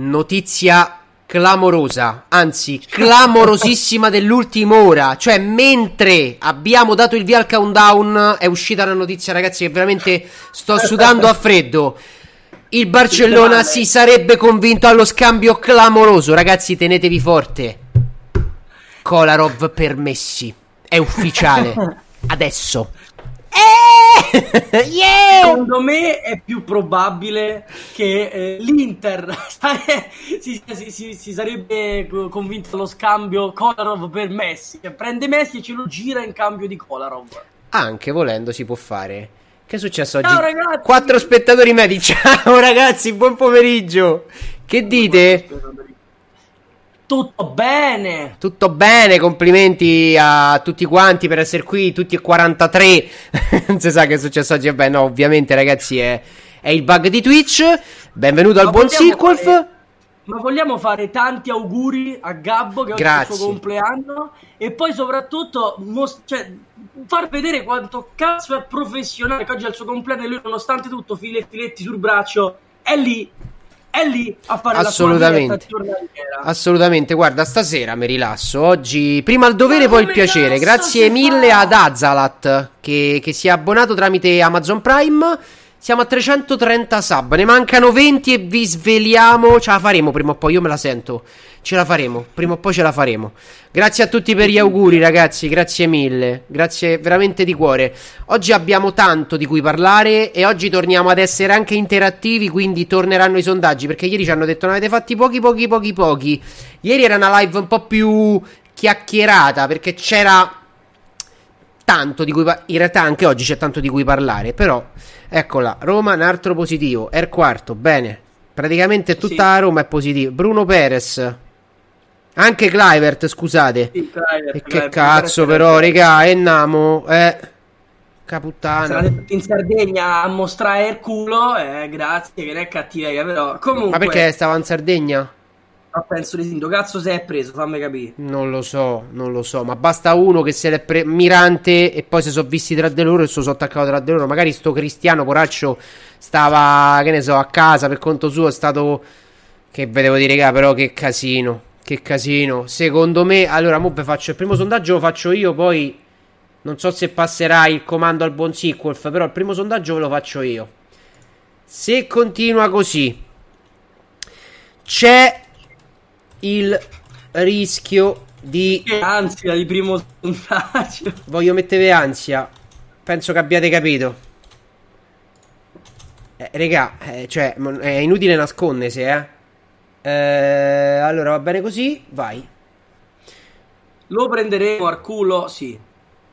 Notizia clamorosa, anzi clamorosissima dell'ultima ora. Cioè, mentre abbiamo dato il via al countdown, è uscita la notizia, ragazzi, che veramente sto sudando a freddo. Il Barcellona si sarebbe convinto allo scambio clamoroso. Ragazzi, tenetevi forte. Kolarov per Messi. È ufficiale. Adesso. Eh! yeah! Secondo me è più probabile che eh, l'Inter si, si, si, si, sarebbe convinto allo scambio Kolarov per Messi. Cioè, prende Messi e ce lo gira in cambio di Kolarov. Anche volendo si può fare. Che è successo oggi? Ciao ragazzi! Quattro spettatori medi. Ciao ragazzi, buon pomeriggio. Che dite? Tutto bene. Tutto bene, complimenti a tutti quanti per essere qui, tutti e 43. non si sa che è successo oggi. Vabbè, no, ovviamente ragazzi è, è il bug di Twitch. Benvenuto Ma al buon Sequolf. fare- Ma vogliamo fare tanti auguri a Gabbo che oggi è il Grazie. suo compleanno e poi soprattutto mos- cioè, far vedere quanto cazzo è professionale che oggi è il suo compleanno e lui nonostante tutto file e filetti sul braccio è lì, è lì a fare Assolutamente. la sua diretta giornaliera. Assolutamente, guarda, stasera mi rilasso. Oggi, prima il dovere, Ma poi il piacere. Grazie mille fa? ad Azalat che, che si è abbonato tramite Amazon Prime. Siamo a 330 sub, ne mancano 20 e vi sveliamo. Ce la faremo prima o poi, io me la sento. Ce la faremo, prima o poi ce la faremo. Grazie a tutti per gli auguri, ragazzi. Grazie mille, grazie veramente di cuore. Oggi abbiamo tanto di cui parlare e oggi torniamo ad essere anche interattivi. Quindi torneranno i sondaggi. Perché ieri ci hanno detto: Ne avete fatti pochi, pochi, pochi, pochi. Ieri era una live un po' più chiacchierata perché c'era tanto di cui pa- in realtà anche oggi c'è tanto di cui parlare però eccola Roma un altro positivo er quarto bene. Praticamente tutta Sì. Roma è positiva. Bruno Perez. Anche Clivert scusate. Sì, Clivert, e che Clivert, cazzo Clivert, però regà e Namo eh. Caputtana. Sarete tutti in Sardegna a mostrare il culo, eh, grazie, che non è cattiveria, però comunque... ma perché stava in Sardegna? Ma penso di sì, cazzo sei preso, fammi capire. Non lo so, non lo so, ma basta uno che se l'è pre- mirante e poi si sono visti tra di loro e sono attaccato tra di loro. Magari sto cristiano, poraccio, stava, che ne so, a casa per conto suo, è stato... Che vedevo dire, raga, però che casino, che casino. Secondo me, allora, mo ve faccio il primo sondaggio, lo faccio io, poi... Non so se passerà il comando al buon Sequolf, però il primo sondaggio ve lo faccio io. Se continua così, c'è il rischio di Che ansia di primo sondaggio. Voglio mettere ansia. Penso che abbiate capito. Eh, regà, eh, cioè, è inutile nascondersi, eh. Eh, Allora, va bene così, vai. Lo prenderemo al culo, sì.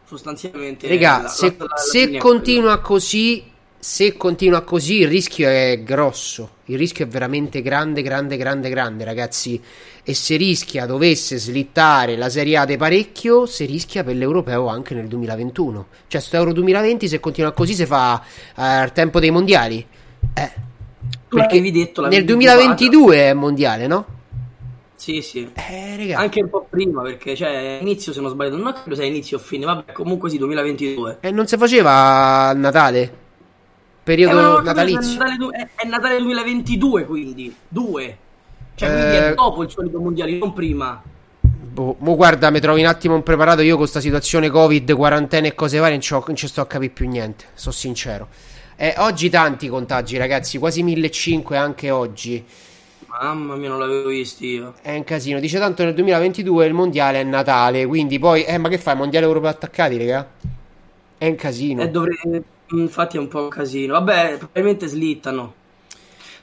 Sostanzialmente. Regà, la- se, la- la se continua così, se continua così, il rischio è grosso. Il rischio è veramente grande, grande, grande, grande, ragazzi. E se rischia, dovesse slittare la Serie A di parecchio, si rischia per l'Europeo anche nel 2021. Cioè, sto Euro 2020, se continua così, si fa eh, al tempo dei mondiali. Eh, Tu l'avevi detto, l'avevi nel 2022 è mondiale, no? Sì, sì. Eh. Anche un po' prima, perché cioè, inizio se non sbaglio, non credo sia inizio o fine, vabbè, comunque sì, 2022. E non si faceva a Natale? Periodo Eh, natalizio. È Natale, è- Natale 2022, quindi. Due. Cioè, quindi Eh, è dopo il solito mondiale, non prima. Boh, mo guarda, mi trovi un attimo impreparato io con questa situazione Covid, quarantena e cose varie, non, ci sto a capire più niente, sono sincero. Eh, oggi tanti contagi, ragazzi, quasi 1500 anche oggi. Mamma mia, non l'avevo visto io. È un casino. Dice tanto nel 2022 il mondiale è Natale, quindi poi... Eh, ma che fai? Mondiale europeo attaccati, raga? È un casino. E dovrei... Infatti è un po' un casino. Vabbè, probabilmente slittano.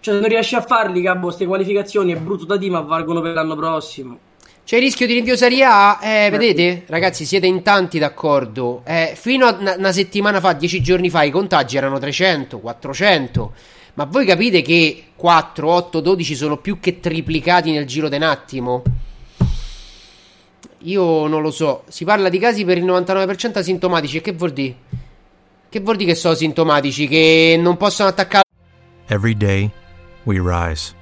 Cioè, se non riesci a farli, Gabbo, queste qualificazioni è brutto da dire, ma valgono per l'anno prossimo. C'è il rischio di rinvio Serie A? Eh, vedete? Ragazzi, siete in tanti d'accordo. Eh, fino a una, una settimana fa, dieci giorni fa, i contagi erano 300, 400. Ma voi capite che 4, 8, 12 sono più che triplicati nel giro di un attimo? Io non lo so. Si parla di casi per il 99% asintomatici. E che vuol dire? Che vuol dire che sono asintomatici? Che non possono attaccare? Every day, we rise,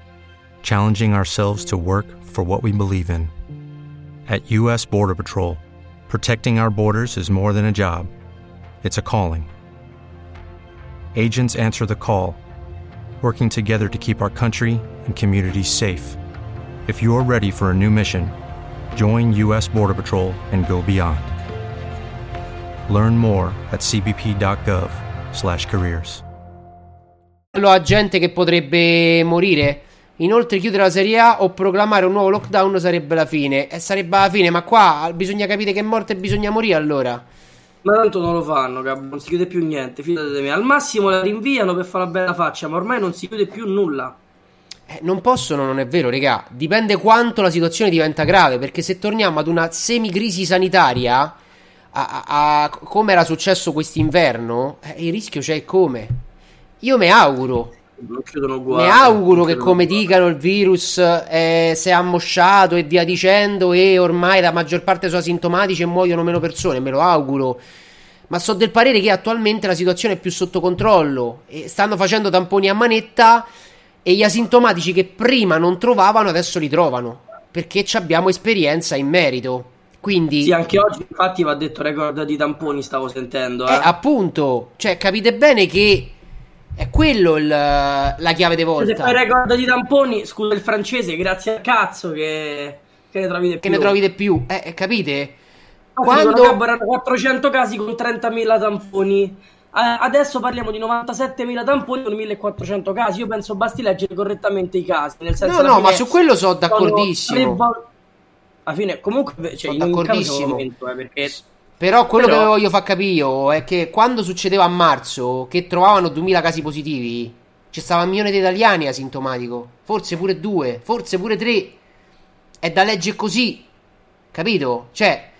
challenging ourselves to work for what we believe in. At U.S. Border Patrol, protecting our borders is more than a job, it's a calling. Agents answer the call, working together to keep our country and communities safe. If you're ready for a new mission, join U.S. Border Patrol and go beyond. Learn more at cbp.gov/careers. a gente che potrebbe morire. Inoltre chiudere la Serie A o proclamare un nuovo lockdown sarebbe la fine. E sarebbe la fine, ma qua bisogna capire che morte bisogna morire allora. Ma tanto non lo fanno, Gabbo, non si chiude più niente, fidate di me. Al massimo la rinviano per fare una bella faccia, ma ormai non si chiude più nulla. Eh, non possono, non è vero, regà. Dipende quanto la situazione diventa grave. Perché se torniamo ad una semicrisi sanitaria, a, a- a- come era successo quest'inverno, eh, il rischio c'è come. Io mi auguro. Mi auguro che, come uguali. dicano, il virus eh, si è ammosciato e via dicendo, e ormai la maggior parte sono asintomatici e muoiono meno persone. Me lo auguro. Ma so del parere che attualmente la situazione è più sotto controllo. E stanno facendo tamponi a manetta. E gli asintomatici che prima non trovavano, adesso li trovano. Perché abbiamo esperienza in merito. Quindi. Sì, anche oggi infatti va detto record di tamponi, stavo sentendo. Eh. Eh, appunto, cioè, capite bene che è quello il- la chiave di Se fai volta. record di tamponi, scusa il francese, grazie al cazzo che, che ne trovi di Che più. ne trovi di più, eh, eh, capite? Quando Quando erano 400 casi con 30.000 tamponi. Adesso parliamo di 97.000 tamponi con 1.400 casi. Io penso basti leggere correttamente i casi. Nel senso, No, no, ma su quello sono sono d'accordissimo. vol- Alla fine, comunque, cioè, Sono in ogni caso aumento, eh, perché Però quello Però- che voglio far capire io è che quando succedeva a marzo che trovavano 2000 casi positivi, ci stava un milione di italiani asintomatico, forse pure due, forse pure tre. È da leggere così, capito? Cioè,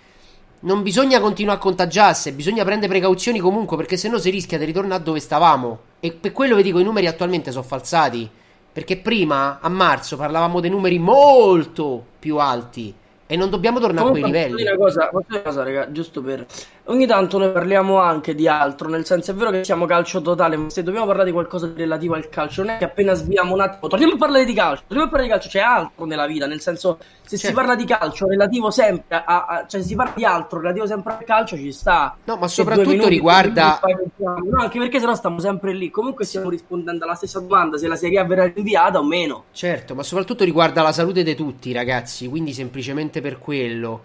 non bisogna continuare a contagiarsi, bisogna prendere precauzioni comunque perché sennò si rischia di ritornare dove stavamo. E per quello vi dico i numeri attualmente sono falsati. Perché prima, a marzo, parlavamo dei numeri molto più alti. E non dobbiamo tornare a quei livelli. Una cosa, una cosa, raga, giusto per. Ogni tanto noi parliamo anche di altro, nel senso è vero che siamo calcio totale, ma se dobbiamo parlare di qualcosa di relativo al calcio, non è che appena sviamo un attimo, torniamo a parlare di calcio, torniamo a parlare di calcio, c'è altro nella vita, nel senso se si Certo. parla di calcio relativo sempre a, a- cioè se si parla di altro relativo sempre al calcio ci sta. No, ma soprattutto minuti, riguarda- minuti. No, anche perché sennò stiamo sempre lì. Comunque stiamo rispondendo alla stessa domanda, se la Serie A verrà rinviata o meno. Certo, ma soprattutto riguarda la salute di tutti, ragazzi, quindi semplicemente per quello.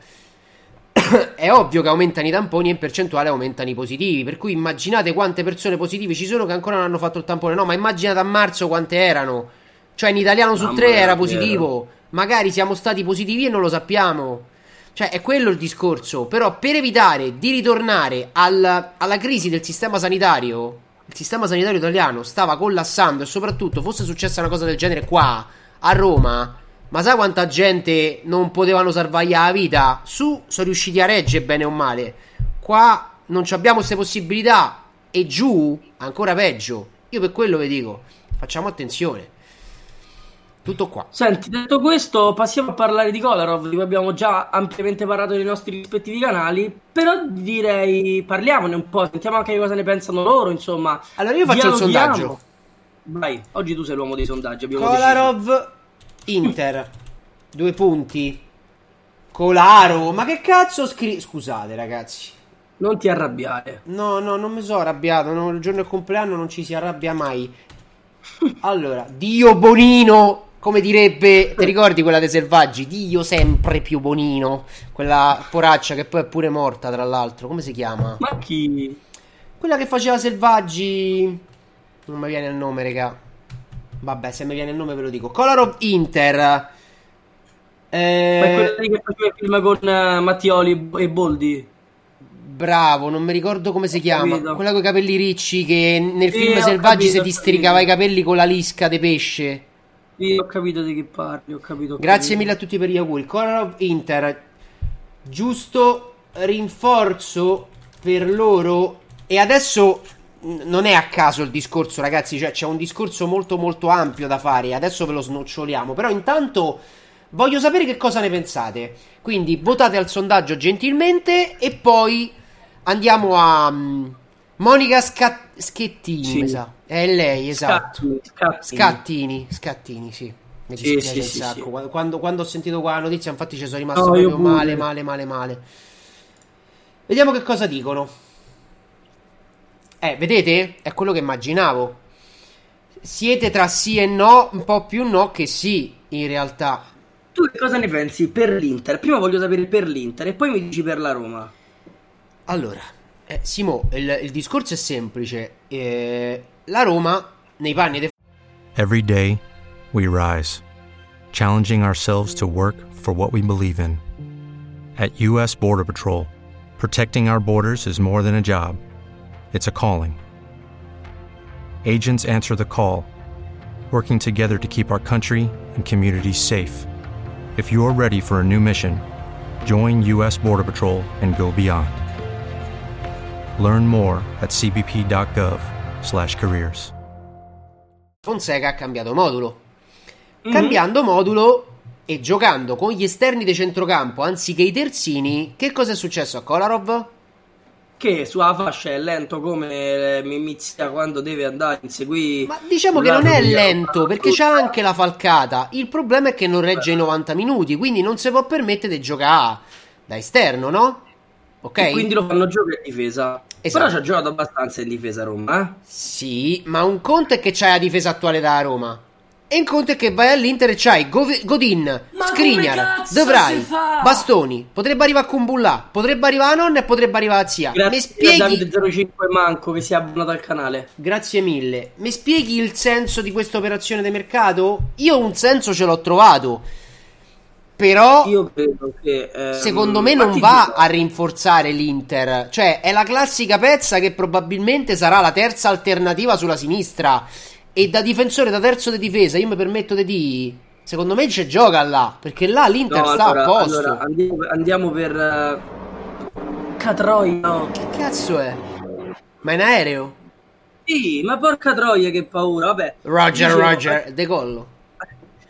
È ovvio che aumentano i tamponi e in percentuale aumentano i positivi, per cui immaginate quante persone positive ci sono che ancora non hanno fatto il tampone. No, ma immaginate a marzo quante erano. Cioè, in italiano su Mamma tre era positivo. Magari siamo stati positivi e non lo sappiamo. Cioè, è quello il discorso. Però, per evitare di ritornare al- alla crisi del sistema sanitario, il sistema sanitario italiano stava collassando e soprattutto fosse successa una cosa del genere qua, a Roma, ma sai quanta gente non potevano salvargli la vita? Su, sono riusciti a reggere bene o male. Qua non ci abbiamo queste possibilità e giù, ancora peggio. Io per quello vi dico, facciamo attenzione. Tutto qua. Senti, detto questo, passiamo a parlare di Kolarov, di cui abbiamo già ampiamente parlato nei nostri rispettivi canali. Però direi parliamone un po', sentiamo anche che cosa ne pensano loro, insomma. Allora io faccio il sondaggio. Vai, oggi tu sei l'uomo dei sondaggi, abbiamo deciso. Inter. Due punti. Colaro. Ma che cazzo scri... Scusate ragazzi. Non ti arrabbiare. No, no, non mi sono arrabbiato. no, il giorno del compleanno non ci si arrabbia mai. Allora, Dio Bonino, come direbbe, ti ricordi quella dei selvaggi? Dio sempre più Bonino. Quella poraccia che poi è pure morta, tra l'altro. Come si chiama? Ma chi? Quella che faceva selvaggi. Non mi viene il nome, raga. Vabbè, se mi viene il nome ve lo dico. Color of Inter. Ma è Eh, quella lì che faceva il film con eh, Mattioli e Boldi. bravo, non mi ricordo come si chiama. Quella con i capelli ricci che nel Sì, film Selvaggi capito, si ti stricava i capelli con la lisca di pesce. Sì, ho capito di che parli, ho capito. ho Grazie capito. mille a tutti per gli auguri. Color of Inter, giusto rinforzo per loro. E adesso non è a caso il discorso, ragazzi. Cioè, c'è un discorso molto, molto ampio da fare. Adesso ve lo snoccioliamo. Però, intanto, voglio sapere che cosa ne pensate. Quindi, votate al sondaggio gentilmente. E poi andiamo a. mh, Monica Sca- Schettini, Sì. sa. È lei, esatto. Scattini, scattini. Scattini, sì. Mi Sì, dispiace sì, un sacco. sì. Qua- Quando, quando ho sentito qua la notizia, infatti, ci sono rimasto No, male, male, male, male. Vediamo che cosa dicono. Eh, vedete? È quello che immaginavo. Siete tra sì e no, un po' più no che sì, in realtà. Tu che cosa ne pensi per l'Inter? Prima voglio sapere per l'Inter e poi mi dici per la Roma. Allora, eh, Simo, il, il discorso è semplice. Eh, la Roma, nei panni dei Every day, we rise, challenging ourselves to work for what we believe in. At U.S. Border Patrol, protecting our borders is more than a job, it's a calling. Agents answer the call, working together to keep our country and communities safe. If you're ready for a new mission, join U.S. Border Patrol and go beyond. Learn more at cbp.gov/careers. Fonseca ha cambiato modulo. Mm-hmm. Cambiando modulo e giocando con gli esterni di centrocampo anziché i terzini, che cosa è successo a Kolarov? Che sulla fascia è lento come eh, Mimizia quando deve andare a inseguire. Ma diciamo che non è lento perché c'ha anche la falcata. Il problema è che non regge i 90 minuti, quindi non si può permettere di giocare da esterno, no? Ok? E quindi lo fanno giocare in difesa. Esatto. Però ci ha giocato abbastanza in difesa Roma, eh? Sì, ma un conto è che c'hai la difesa attuale da Roma. E un conto è che vai all'Inter e c'hai Gov- Godin, Ma Skriniar, fa? Bastoni. Potrebbe arrivare a Kumbulla, potrebbe arrivare a nonna e potrebbe arrivare a zia. Mi Grazie a spieghi? Davide 05 Manco che si è abbonato al canale. Grazie mille. Mi spieghi il senso di questa operazione di mercato? Io un senso ce l'ho trovato. Però Io credo che. ehm, secondo me non va dico, a rinforzare l'Inter. Cioè, è la classica pezza che probabilmente sarà la terza alternativa sulla sinistra. E da difensore, da terzo di difesa, io mi permetto di dire. Secondo me c'è gioca là. Perché là l'Inter no, sta allora, a posto. allora, andiamo, andiamo per. eh, Catroia, no. Che cazzo è? Ma è in aereo? Sì, ma porca troia, che paura. Vabbè. Roger, Dicevo, Roger, decollo.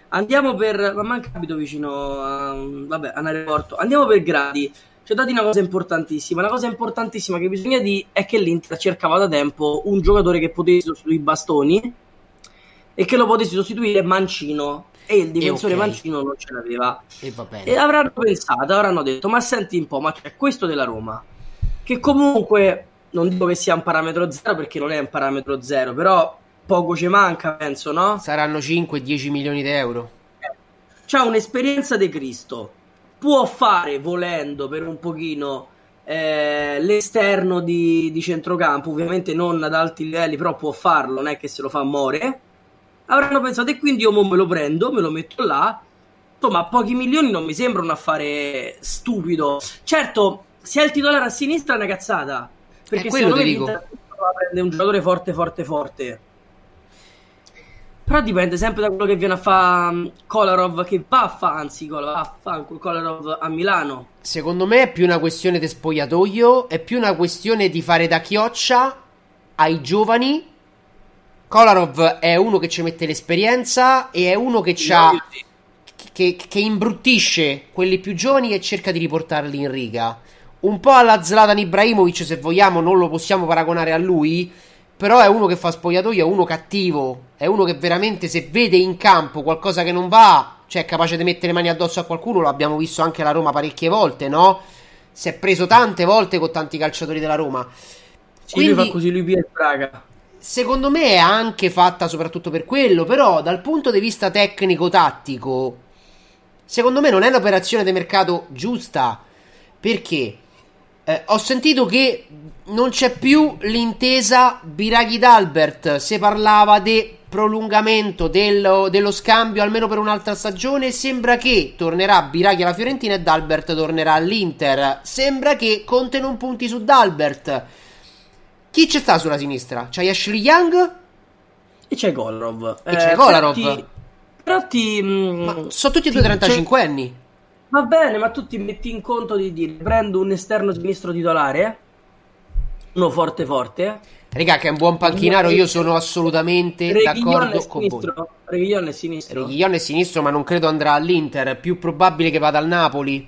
Andiamo per. Ma manca abito vicino a. Vabbè, a un aeroporto. Andiamo per gradi. C'è da dire una cosa importantissima. Una cosa importantissima che bisogna dire è che l'Inter cercava da tempo un giocatore che potesse sostituire i bastoni e che lo potesse sostituire Mancino. E il difensore ok. Mancino non ce l'aveva. E. E avranno pensato, avranno detto: Ma senti un po', ma c'è questo della Roma. Che comunque non dico che sia un parametro zero perché non è un parametro zero, però poco ci manca, penso, no? Saranno 5-10 milioni di euro. C'ha un'esperienza di Cristo. Può fare, volendo, per un pochino eh, l'esterno di, di centrocampo, ovviamente non ad alti livelli, però può farlo, non è che se lo fa more. Avranno pensato, e quindi io me lo prendo, me lo metto là. Insomma, pochi milioni non mi sembra un affare stupido. Certo, se è il titolare a sinistra è una cazzata. Perché Eh, secondo me l'Inter prende un giocatore forte, forte, forte. Però dipende sempre da quello che viene a fare Kolarov, che va a fare, anzi, Kolarov a Milano. Secondo me è più una questione di spogliatoio, è più una questione di fare da chioccia ai giovani. Kolarov è uno che ci mette l'esperienza e è uno che che, che imbruttisce quelli più giovani e cerca di riportarli in riga. Un po' alla Zlatan Ibrahimovic, se vogliamo, non lo possiamo paragonare a lui. Però è uno che fa spogliatoio, è uno cattivo. È uno che veramente, se vede in campo qualcosa che non va, cioè è capace di mettere le mani addosso a qualcuno. Lo abbiamo visto anche alla Roma parecchie volte, no? si è preso tante volte con tanti calciatori della Roma. Sì, Quindi, lui fa così lui Pier Praga. Secondo me è anche fatta soprattutto per quello, però dal punto di vista tecnico-tattico, secondo me non è l'operazione di mercato giusta, perché eh, ho sentito che non c'è più l'intesa Biraghi d'Albert, se parlava di prolungamento dello, dello scambio almeno per un'altra stagione, sembra che tornerà Biraghi alla Fiorentina e D'Albert tornerà all'Inter, sembra che Conte non punti su D'Albert. Chi c'è sta sulla sinistra? C'hai Ashley Young? E c'è Kolarov. E c'è Kolarov. Però ti... Però ti mm, Ma sono tutti e due ti- 35 anni. Va bene, ma tu ti metti in conto di dire prendo un esterno sinistro titolare, uno forte forte. Raga, che è un buon panchinaro, io sono assolutamente Reguilon è d'accordo con voi. sinistro. Reguilon è sinistro. Reguilon è sinistro, ma non credo andrà all'Inter. È più probabile che vada al Napoli.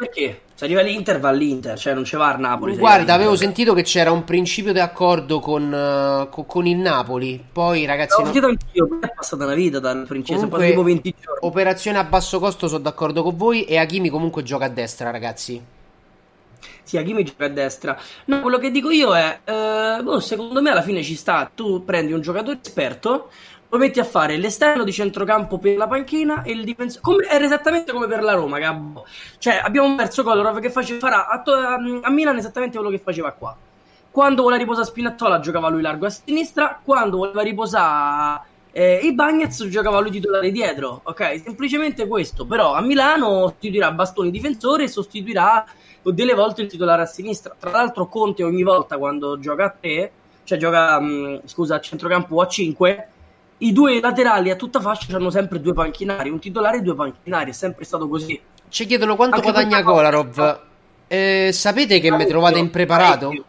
Perché? Se arriva all'Inter va all'Inter, cioè non ci va a Napoli. Guarda, avevo sentito che c'era un principio di accordo con, eh, co- con il Napoli. Poi, ragazzi, L'ho no- sentito anch'io, è passata una vita dal principe, sono Comunque, tipo 20 giorni. operazione a basso costo, sono d'accordo con voi. E Hakimi comunque gioca a destra, ragazzi. Sì, Hakimi gioca a destra. No, quello che dico io è, eh, boh, secondo me alla fine ci sta, tu prendi un giocatore esperto, lo metti a fare l'esterno di centrocampo per la panchina e il difensore... Come, era esattamente come per la Roma, Gabbo. Cioè, abbiamo perso Kolarov che face- farà a, a, Milan esattamente quello che faceva qua. Quando voleva riposare Spinazzola giocava lui largo a sinistra, quando voleva riposare eh, i Bagnets giocava lui titolare dietro, ok? Semplicemente questo, però a Milano sostituirà Bastoni difensore e sostituirà delle volte il titolare a sinistra. Tra l'altro Conte ogni volta quando gioca a 3, cioè gioca, mh, scusa, a centrocampo a 5, i due laterali a tutta fascia hanno sempre due panchinari, un titolare e due panchinari, è sempre stato così. Ci chiedono quanto Anche guadagna Kolarov. Eh, sapete che mi trovate impreparato? Parecchio,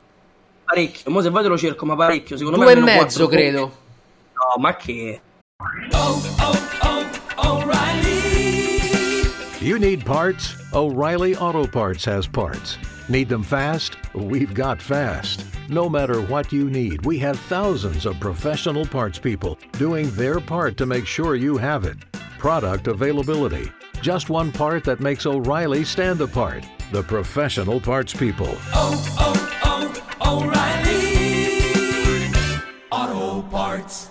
parecchio. mo se voi te lo cerco, ma parecchio, secondo Due me e mezzo, credo. punti. No, ma che... You need parts? O'Reilly Auto Parts has parts. Need them fast? We've got fast. No matter what you need, we have thousands of professional parts people doing their part to make sure you have it. Product availability. Just one part that makes O'Reilly stand apart. The professional parts people. Oh, oh, oh, O'Reilly! Auto Parts.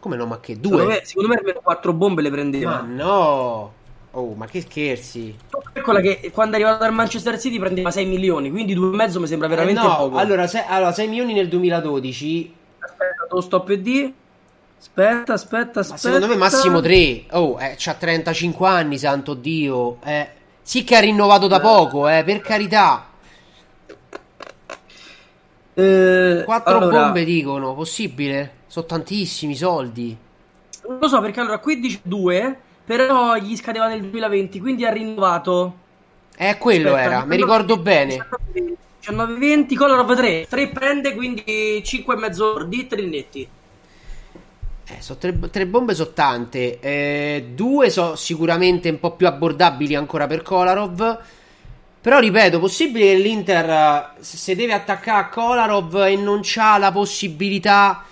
Come no, ma che Secondo due? me, secondo me almeno quattro bombe le Ma prendeva. no! Oh, ma che scherzi! Calcola che quando è arrivato dal Manchester City prendeva 6 milioni, quindi 2,5 mi sembra veramente Eh no, poco. allora, se- allora, 6 milioni nel 2012. aspetta, lo stop e di. Aspetta, aspetta, aspetta. Ma secondo me massimo 3. Oh, eh, c'ha 35 anni, santo Dio. Eh, sì che ha rinnovato da poco, eh, per carità. Eh, 4 allora, bombe dicono, possibile? Sono tantissimi soldi. Non lo so perché allora qui dice 2, però gli scadeva nel 2020, quindi ha rinnovato. Eh, quello Aspetta, era, mi 19, ricordo bene. 19, 20, Kolarov 3. 3 prende, quindi 5 e mezzo di 3 netti. Eh, so tre, tre bombe sono tante. Eh, due sono sicuramente un po' più abbordabili ancora per Kolarov. Però ripeto, possibile che l'Inter eh, se deve attaccare a Kolarov e non c'ha la possibilità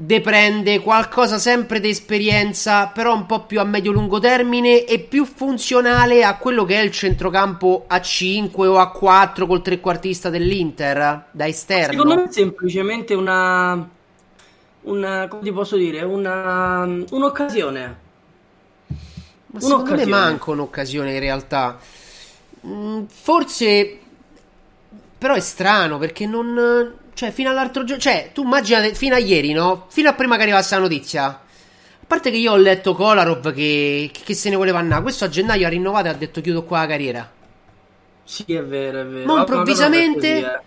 di prendere qualcosa sempre di esperienza, però un po' più a medio-lungo termine e più funzionale a quello che è il centrocampo a 5 o a 4 col trequartista dell'Inter da esterno. Secondo me è semplicemente una. Una. come ti posso dire? Una. Un'occasione. Ma secondo me manca un'occasione in realtà. Mm, forse. Però è strano perché non. Cioè, fino all'altro giorno. Cioè, tu immagina fino a ieri, no? Fino a prima che arrivasse la notizia. A parte che io ho letto Kolarov che, che se ne voleva andare. Questo a gennaio ha rinnovato e ha detto chiudo qua la carriera. Sì, è vero, è vero. Ma improvvisamente- è così, eh.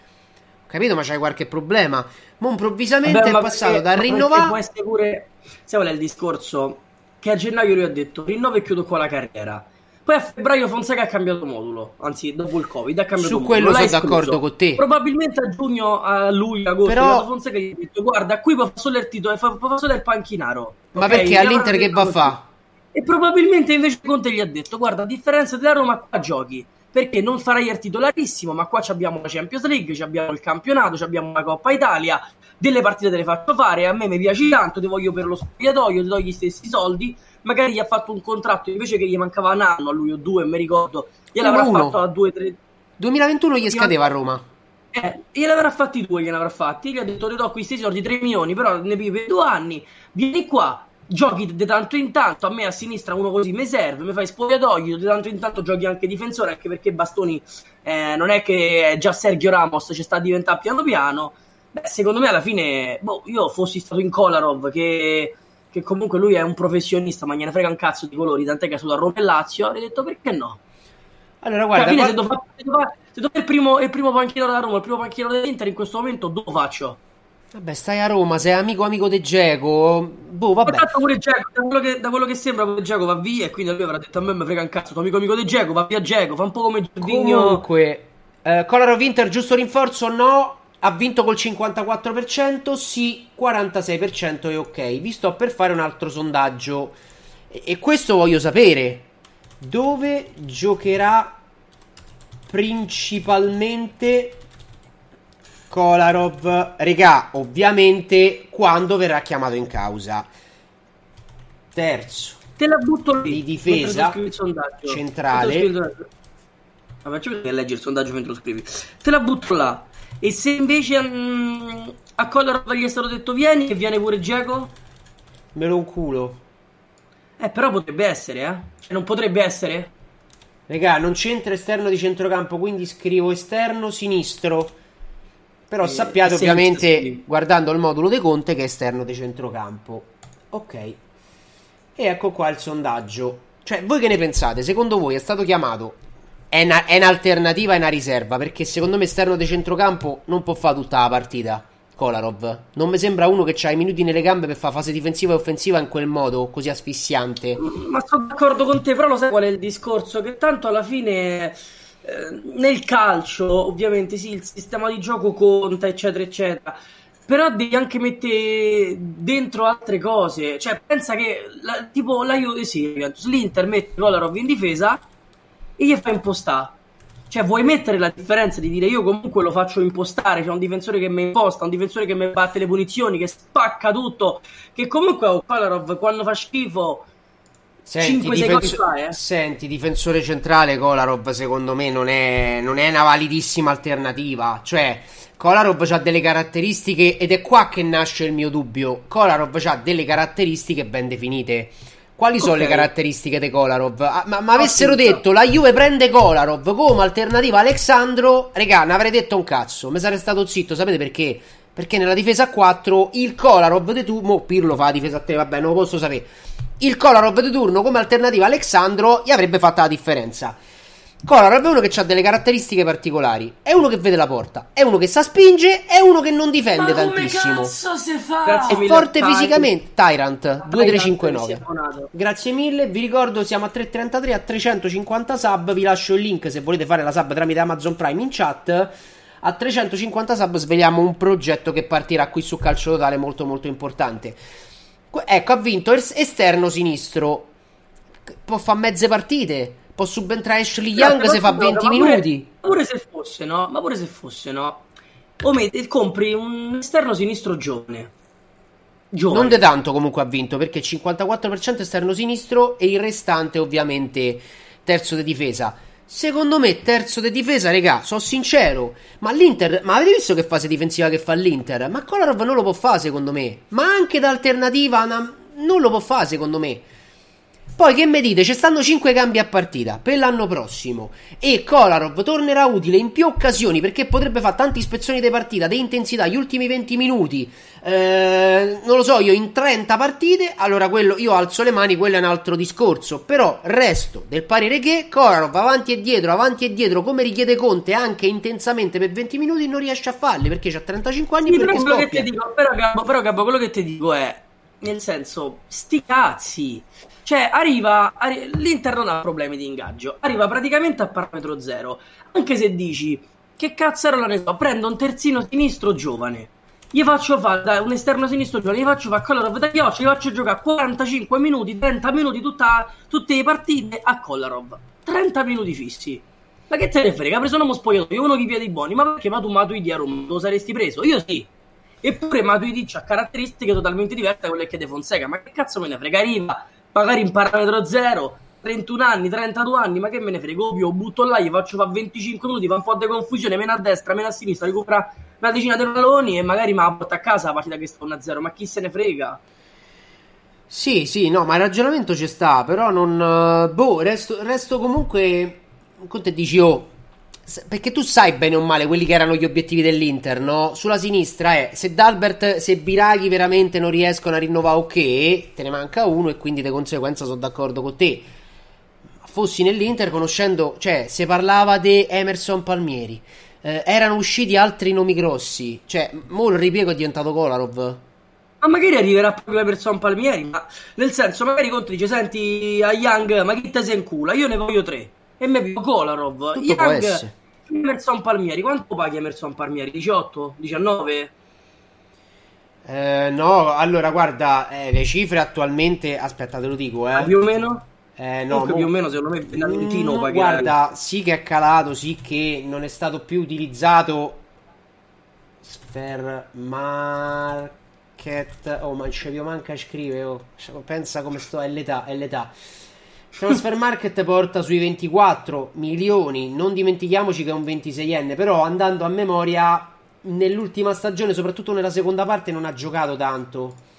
Capito? Ma c'hai qualche problema. Ma improvvisamente Vabbè, è ma passato perché- da rinnovare. Può essere pure. Sai qual è il discorso? Che a gennaio lui ha detto rinnovo e chiudo qua la carriera. Poi a febbraio Fonseca ha cambiato modulo. Anzi, dopo il Covid ha cambiato Su modulo. quello l'ha sono d'accordo con te. Probabilmente a giugno, a luglio, agosto, Però- Fonseca gli ha detto guarda, qui può solo il titolo, fa, può solo il panchinaro. Ma Ok? perché all'Inter che va a fa? E probabilmente invece Conte gli ha detto guarda, a differenza della Roma qua giochi. perché non farai il titolarissimo, ma qua abbiamo la Champions League, abbiamo il campionato, abbiamo la Coppa Italia, delle partite te le faccio fare, a me mi piaci tanto, ti voglio per lo spogliatoio, ti do gli stessi soldi, magari gli ha fatto un contratto invece che gli mancava un anno a lui o due, mi ricordo, gliel'avrà Uno. fatto a due, tre... 2021 gli scadeva a Roma. Eh, gliel'avrà fatti due, gliel'avrà fatti. Gli ha detto: Ti do questi soldi 3 milioni, però ne più per due anni. Vieni qua, giochi di tanto in tanto. A me a sinistra uno così mi serve. Mi fai spogliatoio. Di tanto in tanto giochi anche difensore. Anche perché Bastoni eh, non è che già Sergio Ramos ci sta a diventare piano piano. Beh, secondo me alla fine, boh, io fossi stato in Kolarov, che, che comunque lui è un professionista, ma gliene frega un cazzo di colori. Tant'è che è sulla Roma e Lazio. Avrei detto perché no? Allora, Cioè, alla guarda, fine, se devo, se devo- se devo fare il primo, il primo panchino della Roma, il primo panchino dell'Inter, in questo momento dove faccio? vabbè, stai a Roma, sei amico amico de Geco. Boh, Ma vabbè. tanto pure Geco, da quello che, da quello che sembra, pure Geco va via e quindi lui avrà detto a me mi frega un cazzo, tuo amico amico di Geco, va via Geco, fa un po' come Giordino. Comunque, eh, Kolarov Inter, giusto rinforzo? No. Ha vinto col 54%, sì, 46% è ok. Vi sto per fare un altro sondaggio. E, e questo voglio sapere. Dove giocherà principalmente Kolarov? Regà, ovviamente, quando verrà chiamato in causa. Terzo. Te la butto lì. Di difesa, centrale. Vabbè, che leggi il sondaggio mentre lo scrivi. Te la butto là. E se invece mm, a Kolarov gli è stato detto vieni e viene pure Geco? Me lo un culo. Eh, però potrebbe essere, eh. Cioè, non potrebbe essere? Regà, non c'entra esterno di centrocampo, quindi scrivo esterno sinistro. Però Eh, sappiate ovviamente, scrivi. guardando il modulo De Conte, che è esterno di centrocampo. Ok. E ecco qua il sondaggio. Cioè, voi che ne pensate? Secondo voi è stato chiamato? È, una- è un'alternativa, è una riserva? Perché secondo me esterno di centrocampo non può fare tutta la partita. Kolarov. Non mi sembra uno che ha i minuti nelle gambe per fare fase difensiva e offensiva in quel modo, così asfissiante. Ma sono d'accordo con te, però lo sai qual è il discorso? Che tanto alla fine eh, nel calcio, ovviamente, sì, il sistema di gioco conta, eccetera, eccetera. Però devi anche mettere dentro altre cose. Cioè, pensa che la- tipo la Juve, sì, l'Inter mette Kolarov in difesa e gli fa impostare. Cioè, vuoi mettere la differenza di dire io comunque lo faccio impostare? C'è un difensore che mi imposta, un difensore che mi batte le punizioni, che spacca tutto. Che comunque oh, Kolarov quando fa schifo Senti, 5 difenso- secondi fa, eh. Senti, difensore centrale Kolarov secondo me non è, non è una validissima alternativa. Cioè, Kolarov ha delle caratteristiche ed è qua che nasce il mio dubbio. Kolarov ha delle caratteristiche ben definite. Quali sono Ok. le caratteristiche di Kolarov? Ah, ma, ma avessero Appunto. detto la Juve prende Kolarov come alternativa a Alexandro, regà, ne avrei detto un cazzo. Mi sarei stato zitto, sapete perché? Perché nella difesa a 4 il Kolarov di turno, mo Pirlo fa la difesa a te, vabbè, non lo posso sapere. Il Kolarov di turno come alternativa a Alexandro gli avrebbe fatto la differenza. Kolarov è uno che ha delle caratteristiche particolari. È uno che vede la porta, è uno che sa spinge, è uno che non difende tantissimo. fa? È mille, forte Tyrant. fisicamente. Tyrant Tyrant 2359. si è abbonato. Grazie mille. Vi ricordo, siamo a 333 a 350 sub. Vi lascio il link se volete fare la sub tramite Amazon Prime in chat. A 350 sub sveliamo un progetto che partirà qui su Calcio Totale molto molto importante. Ecco, ha vinto es- esterno sinistro. Può fare mezze partite. Può subentrare Ashley Young Però, se fa però, 20 ma pure- minuti. Ma pure se fosse, no? Ma pure se fosse, no? O metti- compri un esterno sinistro giovane. Giovane. Non de tanto comunque ha vinto perché 54% esterno sinistro e il restante ovviamente terzo di difesa. Secondo me terzo di difesa, regà, sono sincero, ma l'Inter, ma avete visto che fase difensiva che fa l'Inter? Ma Kolarov non lo può fare secondo me, ma anche da alternativa na- non lo può fare secondo me. Poi che mi dite? Ci stanno 5 cambi a partita per l'anno prossimo e Kolarov tornerà utile in più occasioni perché potrebbe fare tante ispezioni di partita, di intensità, gli ultimi 20 minuti, eh, non lo so io, in 30 partite, allora quello io alzo le mani, quello è un altro discorso, però resto del parere che Kolarov avanti e dietro, avanti e dietro, come richiede Conte anche intensamente per 20 minuti non riesce a farli perché ha 35 anni Sì, però, perché quello che scoppia. ti dico, però, Gabbo, però, Gabbo, quello che ti dico è, nel senso, sti cazzi. Cioè, arriva, arri- l'Inter non ha problemi di ingaggio, arriva praticamente a parametro zero. Anche se dici, che cazzarola ne so, prendo un terzino sinistro giovane, gli faccio fare, un esterno sinistro giovane, gli faccio fare Kolarov da Chioccia, gli faccio giocare 45 minuti, 30 minuti, tutta, tutte le partite a Kolarov. 30 minuti fissi. Ma che te ne frega? Ha preso un uomo spogliatoio, uno che piedi buoni, ma perché ma tu Matuidi a Roma lo saresti preso? Io sì. Eppure Matuidi ha caratteristiche totalmente diverse da quelle che De Fonseca. Ma che cazzo me ne frega? Arriva, magari in parametro zero, 31 anni, 32 anni, ma che me ne frega? Ovvio, butto là, gli faccio fa 25 minuti, fa un po' di confusione, meno a destra, meno a sinistra, recupera una decina di palloni e magari me la porta a casa la partita che sta 1-0, ma chi se ne frega? Sì, sì, no, ma il ragionamento ci sta, però non... eh, Boh, resto, resto comunque... Conte dici, oh, perché tu sai bene o male quelli che erano gli obiettivi dell'Inter, no? Sulla sinistra è, se Dalbert, se Biraghi veramente non riescono a rinnovare ok, te ne manca uno e quindi di conseguenza sono d'accordo con te. Fossi nell'Inter conoscendo, cioè, se parlava di Emerson Palmieri, eh, erano usciti altri nomi grossi, cioè, mo il ripiego è diventato Kolarov. Ma magari arriverà proprio la persona Palmieri, ma nel senso, magari Conte dice, senti a Young, ma chi te sei in culo? Io ne voglio tre. E me più Kolarov. Tutto Young. Emerson Palmieri, quanto paghi Emerson Palmieri? 18? 19? Eh, no, allora guarda, eh, le cifre attualmente, aspetta, te lo dico, eh. più o meno? Eh, no, mo- più o meno secondo me Benaventino Mm, pagherà. guarda, sì che è calato, sì che non è stato più utilizzato Sfer Market. Oh, ma c'è più manca a scrivere, oh. Pensa come sto, è l'età, è l'età. Transfer Market porta sui 24 milioni, non dimentichiamoci che è un 26enne, però andando a memoria, nell'ultima stagione, soprattutto nella seconda parte, non ha giocato tanto.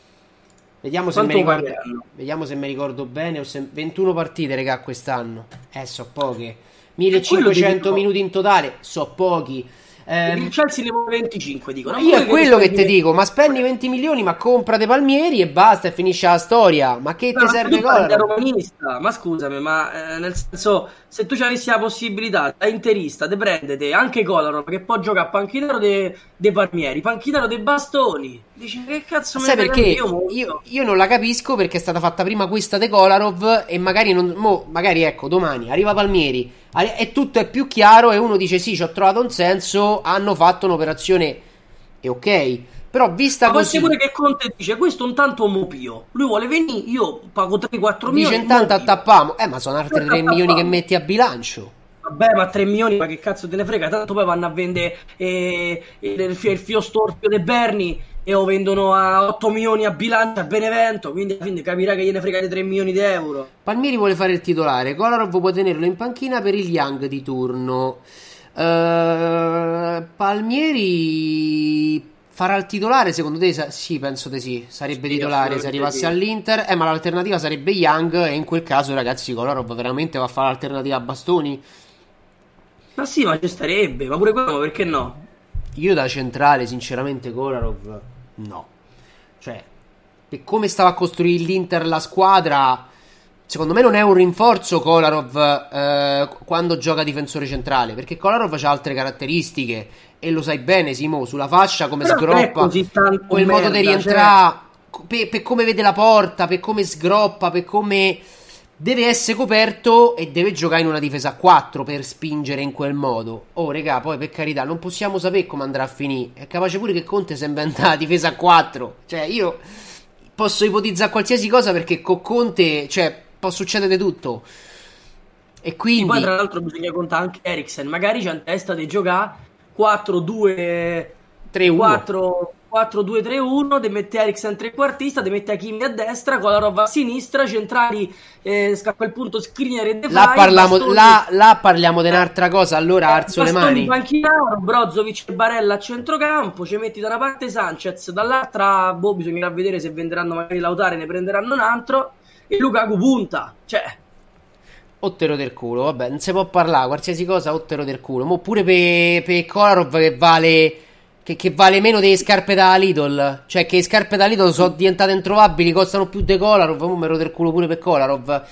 Vediamo se, ricordo, vediamo se mi ricordo bene. o se- 21 partite, regà, quest'anno. Eh, so poche. quello 1500 dico. minuti in totale, so pochi. Ehm, Il Chelsea ne vuole 25, dicono. io è quello che ti dico, ma spendi 20 milioni, ma comprate Palmieri e basta e finisce la storia. Ma che No, ti ma serve cosa? romanista, ma scusami, ma eh, nel senso, se tu ci avessi la possibilità da interista di prendete anche Kolarov che può giocare a panchinaro dei de Palmieri, panchinaro dei bastoni, dici che cazzo me Sai perché? molto. Io, io non la capisco perché è stata fatta prima questa de Kolarov e magari, non, mo, magari ecco, domani arriva Palmieri e tutto è più chiaro e uno dice sì, ci ho trovato un senso, hanno fatto un'operazione e ok. Però vista Ma così, essere pure che Conte dice questo è un tanto mopio, lui vuole venire, io pago 3-4 milioni. dice intanto attappiamo, eh ma sono altri 3 Attappiamo. milioni che metti a bilancio. Vabbè, ma 3 milioni, ma che cazzo te ne frega? Tanto poi vanno a vendere eh, il, il fio- il fio storpio dei Berni e lo vendono a 8 milioni a bilancio a Benevento. Quindi fine capirà che gliene frega di 3 milioni di euro. Palmieri vuole fare il titolare, Kolarov può tenerlo in panchina per il Young di turno. Eh, Palmieri farà il titolare, secondo te? Sì, penso di sì. Sarebbe Sì, titolare se arrivasse sì. all'Inter. Eh, ma l'alternativa sarebbe Young. E in quel caso, ragazzi, Kolarov veramente va a fare l'alternativa a bastoni. Ma sì, ma ci starebbe, ma pure quello, perché no? Io da centrale, sinceramente, Kolarov no. Cioè, per come stava a costruire l'Inter la squadra, secondo me non è un rinforzo Kolarov eh, quando gioca difensore centrale, perché Kolarov ha altre caratteristiche e lo sai bene, Simo, sulla fascia come Però sgroppa, quel modo di merda, cioè. rientrare, per, per come vede la porta, per come sgroppa, per come deve essere coperto e deve giocare in una difesa a 4 per spingere in quel modo. Oh, regà, poi per carità, non possiamo sapere come andrà a finire. È capace pure che Conte si inventa la difesa a 4. Cioè, io posso ipotizzare qualsiasi cosa perché con Conte, cioè, può succedere tutto. E quindi poi tra l'altro bisogna contare anche Eriksen, magari c'ha in testa di giocare 4-2 3-1. 4 4-2-3-1, de mette Eriksen trequartista, de mette Hakimi a destra, Kolarov a sinistra, centrali eh, a quel punto Skriniar e De Là parliamo, Bastoni- là, là parliamo di un'altra cosa. Allora eh, alzo le mani. panchinaro, Brozovic e Barella a centrocampo, ci metti da una parte Sanchez, dall'altra boh, bisognerà vedere se venderanno magari Lautare, ne prenderanno un altro e Lukaku punta. Cioè, Ottero del culo, vabbè, non si può parlare, qualsiasi cosa, ottero del culo. Mo pure per pe Kolarov che vale, che, che vale meno delle scarpe da Lidl. Cioè che le scarpe da Lidl sono diventate introvabili, costano più di Kolarov. Mo me lo del culo pure per Kolarov. ma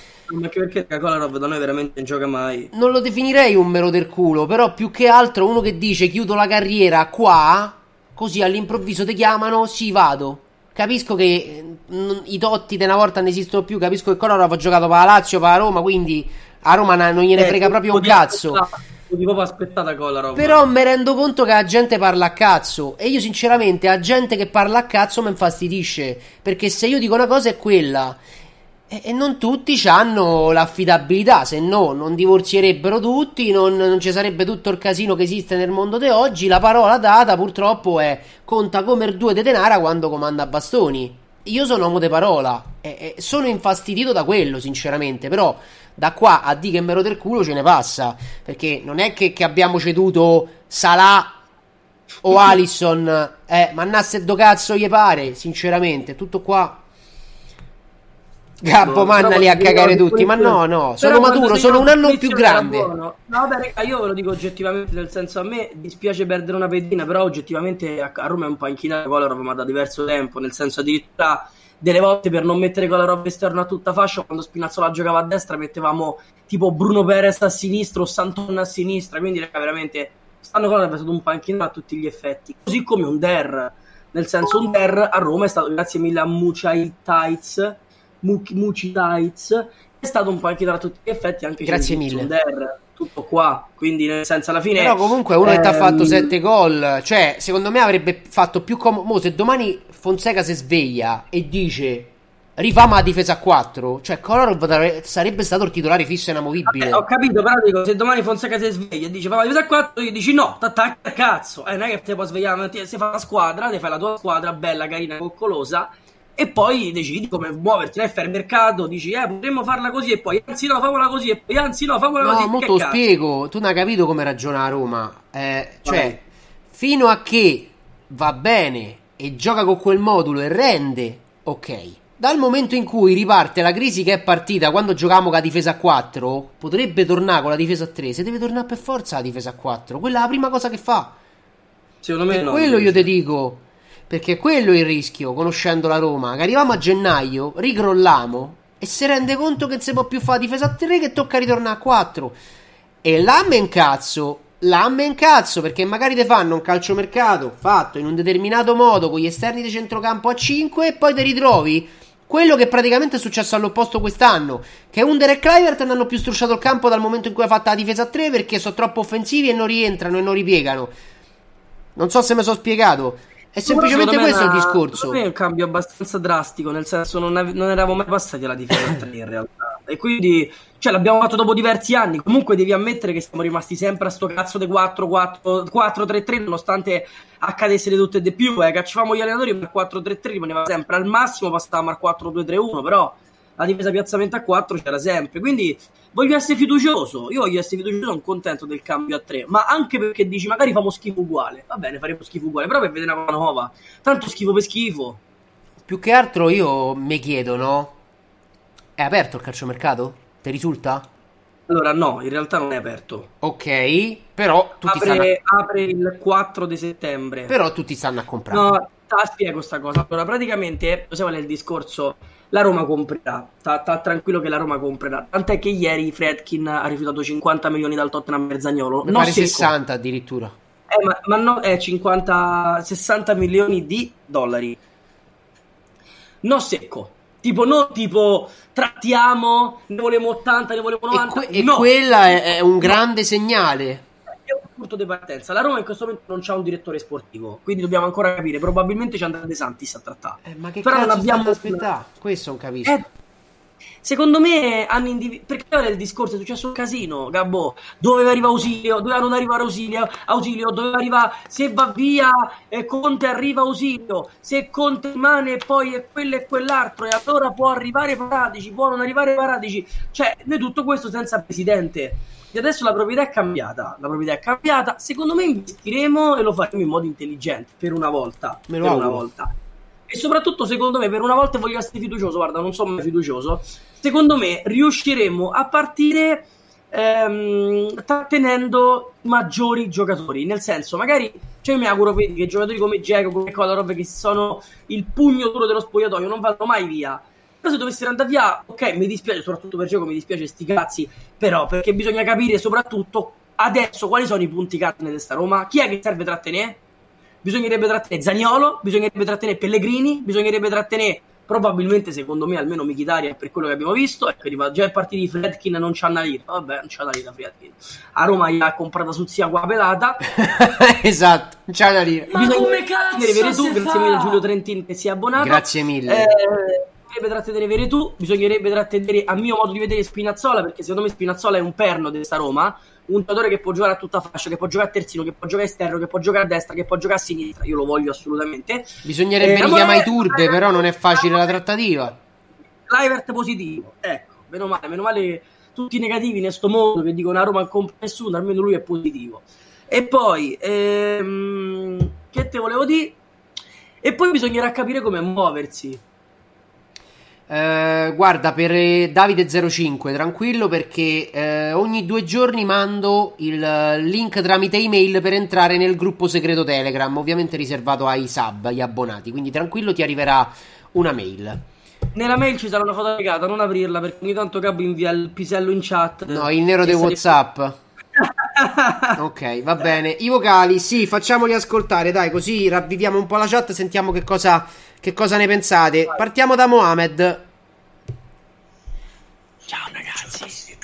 anche perché Kolarov da noi veramente non gioca mai. Non lo definirei un mero del culo, però più che altro uno che dice chiudo la carriera qua, così all'improvviso ti chiamano, sì vado. Capisco che eh, non- i Totti di una volta non esistono più, capisco che Kolarov ha giocato per la Lazio, per la Roma, quindi a Roma non gliene Eh, frega proprio un cazzo. potevi proprio aspettata Kolarov. Però mi rendo conto che la gente parla a cazzo. E io, sinceramente, a gente che parla a cazzo mi infastidisce. Perché se io dico una cosa è quella. E, e non tutti hanno l'affidabilità, se no non divorzierebbero tutti, non, non ci sarebbe tutto il casino che esiste nel mondo di oggi. La parola data purtroppo è conta come il due de denara quando comanda bastoni. Io sono uomo de parola e, e sono infastidito da quello, sinceramente, però da qua a dire che me del culo ce ne passa, perché non è che, che abbiamo ceduto Salah o Alisson, eh, mannasse do cazzo gli pare, sinceramente, tutto qua. Gabbo, mannali a cagare tutti, ma no, no, sono maturo, sono un anno più grande. No, vabbè, raga, io ve lo dico oggettivamente, nel senso a me dispiace perdere una pedina, però oggettivamente a, Roma è un panchina Kolarov ma da diverso tempo, nel senso addirittura delle volte per non mettere Kolarov esterno a tutta fascia, quando Spinazzola giocava a destra mettevamo tipo Bruno Perez a sinistra o Santon a sinistra, quindi raga, veramente stanno Kolarov è stato un panchino a tutti gli effetti, così come un Der, nel senso un Der a Roma è stato grazie mille a Mucai Tights Mucci Tights è stato un po' anche da tutti gli effetti anche grazie mille. Der, tutto qua quindi nel senso alla fine però comunque uno ehm... che ti ha fatto 7 gol cioè secondo me avrebbe fatto più comodo se domani Fonseca si sveglia e dice rifama la difesa a 4 cioè Kolarov sarebbe stato il titolare fisso e inamovibile. Vabbè, ho capito però dico se domani Fonseca si sveglia e dice la difesa a 4 gli dici no t'attacca a cazzo eh, non è che ti puoi svegliare se fa la squadra ti fai la tua squadra bella carina coccolosa e poi decidi come muoverti, ne fai il mercato, dici eh potremmo farla così e poi anzi no famola così e poi anzi no famola no, così. No, molto spiego, tu non hai capito come ragiona Roma, eh, cioè fino a che va bene e gioca con quel modulo e rende, ok. Dal momento in cui riparte la crisi che è partita quando giocavamo con la difesa a 4, potrebbe tornare con la difesa a 3, se deve tornare per forza la difesa a 4, quella è la prima cosa che fa. Secondo me per no, quello io ti dico perché quello è il rischio, conoscendo la Roma. Che arriviamo a gennaio, ricrolliamo e si rende conto che non si può più fare difesa a 3 che tocca ritornare a 4. E là me incazzo, là me incazzo perché magari ti fanno un calciomercato fatto in un determinato modo con gli esterni di centrocampo a 5 e poi ti ritrovi quello che praticamente è successo all'opposto quest'anno, che Under e Clivert hanno più strusciato il campo dal momento in cui ha fatto la difesa a 3 perché sono troppo offensivi e non rientrano e non ripiegano. Non so se mi sono spiegato. È semplicemente questo il discorso. Me è un cambio abbastanza drastico, nel senso non, av- non eravamo mai passati alla differenza in realtà. E quindi, cioè, l'abbiamo fatto dopo diversi anni. Comunque devi ammettere che siamo rimasti sempre a sto cazzo di 4-4-3-3, nonostante accadesse di tutto e di più. Eh, cacciavamo gli allenatori, ma il 4-3-3 rimaneva sempre al massimo, passavamo al 4-2-3-1, però la difesa piazzamento a 4 c'era sempre. Quindi voglio essere fiducioso. Io voglio essere fiducioso, sono contento del cambio a 3. Ma anche perché dici, magari famo schifo uguale. Va bene, faremo schifo uguale. Però per vedere una nuova. Tanto schifo per schifo. Più che altro io mi chiedo, no? È aperto il calciomercato? Ti risulta? Allora, no, in realtà non è aperto. Ok, però tutti apre, stanno apre il 4 di settembre. Però tutti stanno a comprare. No, ta spiego questa cosa. Allora, praticamente, lo sai qual è il discorso? La Roma comprerà. Sta, sta, tranquillo che la Roma comprerà. Tant'è che ieri Fredkin ha rifiutato 50 milioni dal Tottenham per Zagnolo. Mi pare 60 addirittura. Eh, ma, ma no, è 50, 60 milioni di dollari. No secco. Tipo, non tipo trattiamo, ne volevamo 80, ne volevamo 90. E, que- no. e quella è, è un grande segnale punto di partenza. La Roma in questo momento non c'ha un direttore sportivo, quindi dobbiamo ancora capire. Probabilmente c'è Andrea De Santis a trattare. Eh, ma che Però non abbiamo aspettare? Questo non capisco. Eh, secondo me hanno individuato perché era il discorso è successo un casino Gabbo doveva arrivare Ausilio doveva non arrivare Ausilio Ausilio doveva arrivare se va via eh, Conte arriva Ausilio se Conte rimane poi è quello e quell'altro e allora può arrivare Paradici può non arrivare Paradici cioè noi tutto questo senza presidente e adesso la proprietà è cambiata. La proprietà è cambiata. Secondo me investiremo e lo faremo in modo intelligente per una volta. Me lo per auguro. una volta. E soprattutto, secondo me, per una volta voglio essere fiducioso. Guarda, non sono mai fiducioso. Secondo me riusciremo a partire ehm, trattenendo maggiori giocatori. Nel senso, magari, cioè, io mi auguro vedi, che giocatori come Diego, come Kolarov, che sono il pugno duro dello spogliatoio, non vanno mai via però se dovessero andare via, ok, mi dispiace, soprattutto per Gioco mi dispiace sti cazzi, però perché bisogna capire soprattutto adesso quali sono i punti cardine di sta Roma, chi è che serve trattenere? Bisognerebbe trattenere Zagnolo, bisognerebbe trattenere Pellegrini, bisognerebbe trattenere probabilmente secondo me almeno Michitaria per quello che abbiamo visto ecco arriva già il partito di Fredkin non c'ha una lira. Vabbè non c'ha una lira Fredkin. A Roma gli ha comprato su zia qua pelata. Esatto non c'ha una lira. Ma Bisogna come cazzo vedere tu grazie mille a Giulio Trentin che si è abbonato. Grazie mille. Eh, bisognerebbe trattenere Veretù, bisognerebbe trattenere a mio modo di vedere Spinazzola, perché secondo me Spinazzola è un perno di sta Roma, un giocatore che può giocare a tutta fascia, che può giocare a terzino, che può giocare a esterno, che può giocare a destra, che può giocare a sinistra, io lo voglio assolutamente. Bisognerebbe Eh, richiamare i turbe, però non è facile la trattativa. Clivert positivo, ecco, meno male, meno male tutti i negativi in sto mondo che dicono a Roma non compra nessuno, almeno lui è positivo. E poi, ehm, che te volevo dire? E poi bisognerà capire come muoversi. Eh, guarda, per eh, Davide05, tranquillo perché eh, ogni due giorni mando il eh, link tramite email per entrare nel gruppo segreto Telegram, ovviamente riservato ai sub, agli abbonati, quindi tranquillo ti arriverà una mail. Nella mail ci sarà una foto legata, non aprirla perché ogni tanto Gabbo invia il pisello in chat. No, il nero dei Whatsapp. Ok, va bene. I vocali, sì, facciamoli ascoltare, dai, così ravviviamo un po' la chat, sentiamo che cosa, che cosa ne pensate. Partiamo da Mohamed. Ciao ragazzi,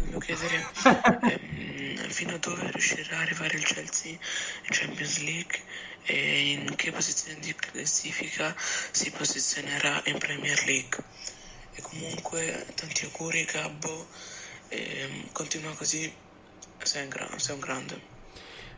volevo chiedere ehm, fino a dove riuscirà a arrivare il Chelsea in Champions League e in che posizione di classifica si posizionerà in Premier League. E comunque tanti auguri Gabbo, ehm, continua così, sei un, gra- sei un grande.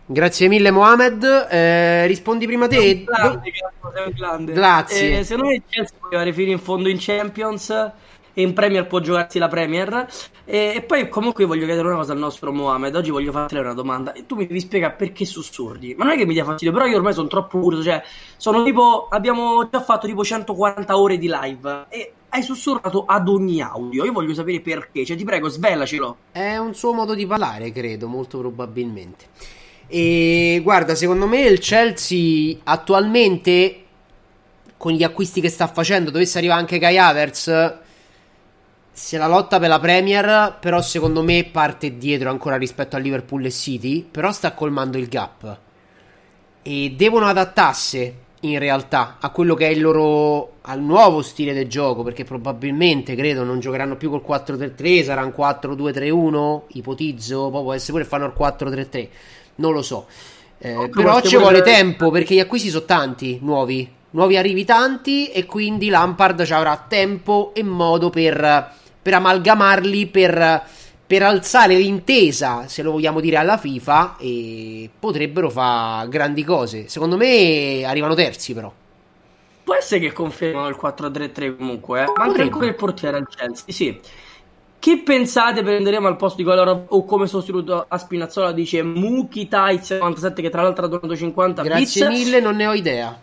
Grazie mille Mohamed. Eh, rispondi prima te. Grande, Gabbo, sei un grande. Grazie. Eh, secondo me il Chelsea può arrivare fino in fondo in Champions e in Premier può giocarsi la Premier. E, e poi comunque voglio chiedere una cosa al nostro Mohamed. Oggi voglio farti una domanda. E tu mi devi spiegare perché sussurri. Ma non è che mi dia fastidio, però io ormai sono troppo curioso. Cioè, sono tipo. Abbiamo già fatto tipo 140 ore di live. E hai sussurrato ad ogni audio. Io voglio sapere perché. Cioè, ti prego, svelacelo. È un suo modo di parlare, credo, molto probabilmente. E guarda, secondo me il Chelsea attualmente, con gli acquisti che sta facendo, dovesse arrivare anche Kai Havertz, se la lotta per la Premier, però secondo me parte dietro ancora rispetto a Liverpool e City, però sta colmando il gap. E devono adattarsi in realtà a quello che è il loro al nuovo stile del gioco, perché probabilmente credo non giocheranno più col 4-3-3, sarà un 4-2-3-1, ipotizzo, poi può essere pure fanno il 4-3-3, non lo so. Eh, Comunque però ci vuole vedere- tempo perché gli acquisti sono tanti, nuovi, nuovi arrivi tanti e quindi Lampard ci avrà tempo e modo per, per amalgamarli, per, per alzare l'intesa, se lo vogliamo dire, alla FIFA e potrebbero fare grandi cose. Secondo me arrivano terzi però. Può essere che confermano il 4-3-3 comunque, eh? Manca ancora il portiere al Chelsea, sì. Chi pensate prenderemo al posto di Kolarov o come sostituto a Spinazzola dice Muki Tights 97 che tra l'altro ha donato 50 Grazie bits. mille, non ne ho idea.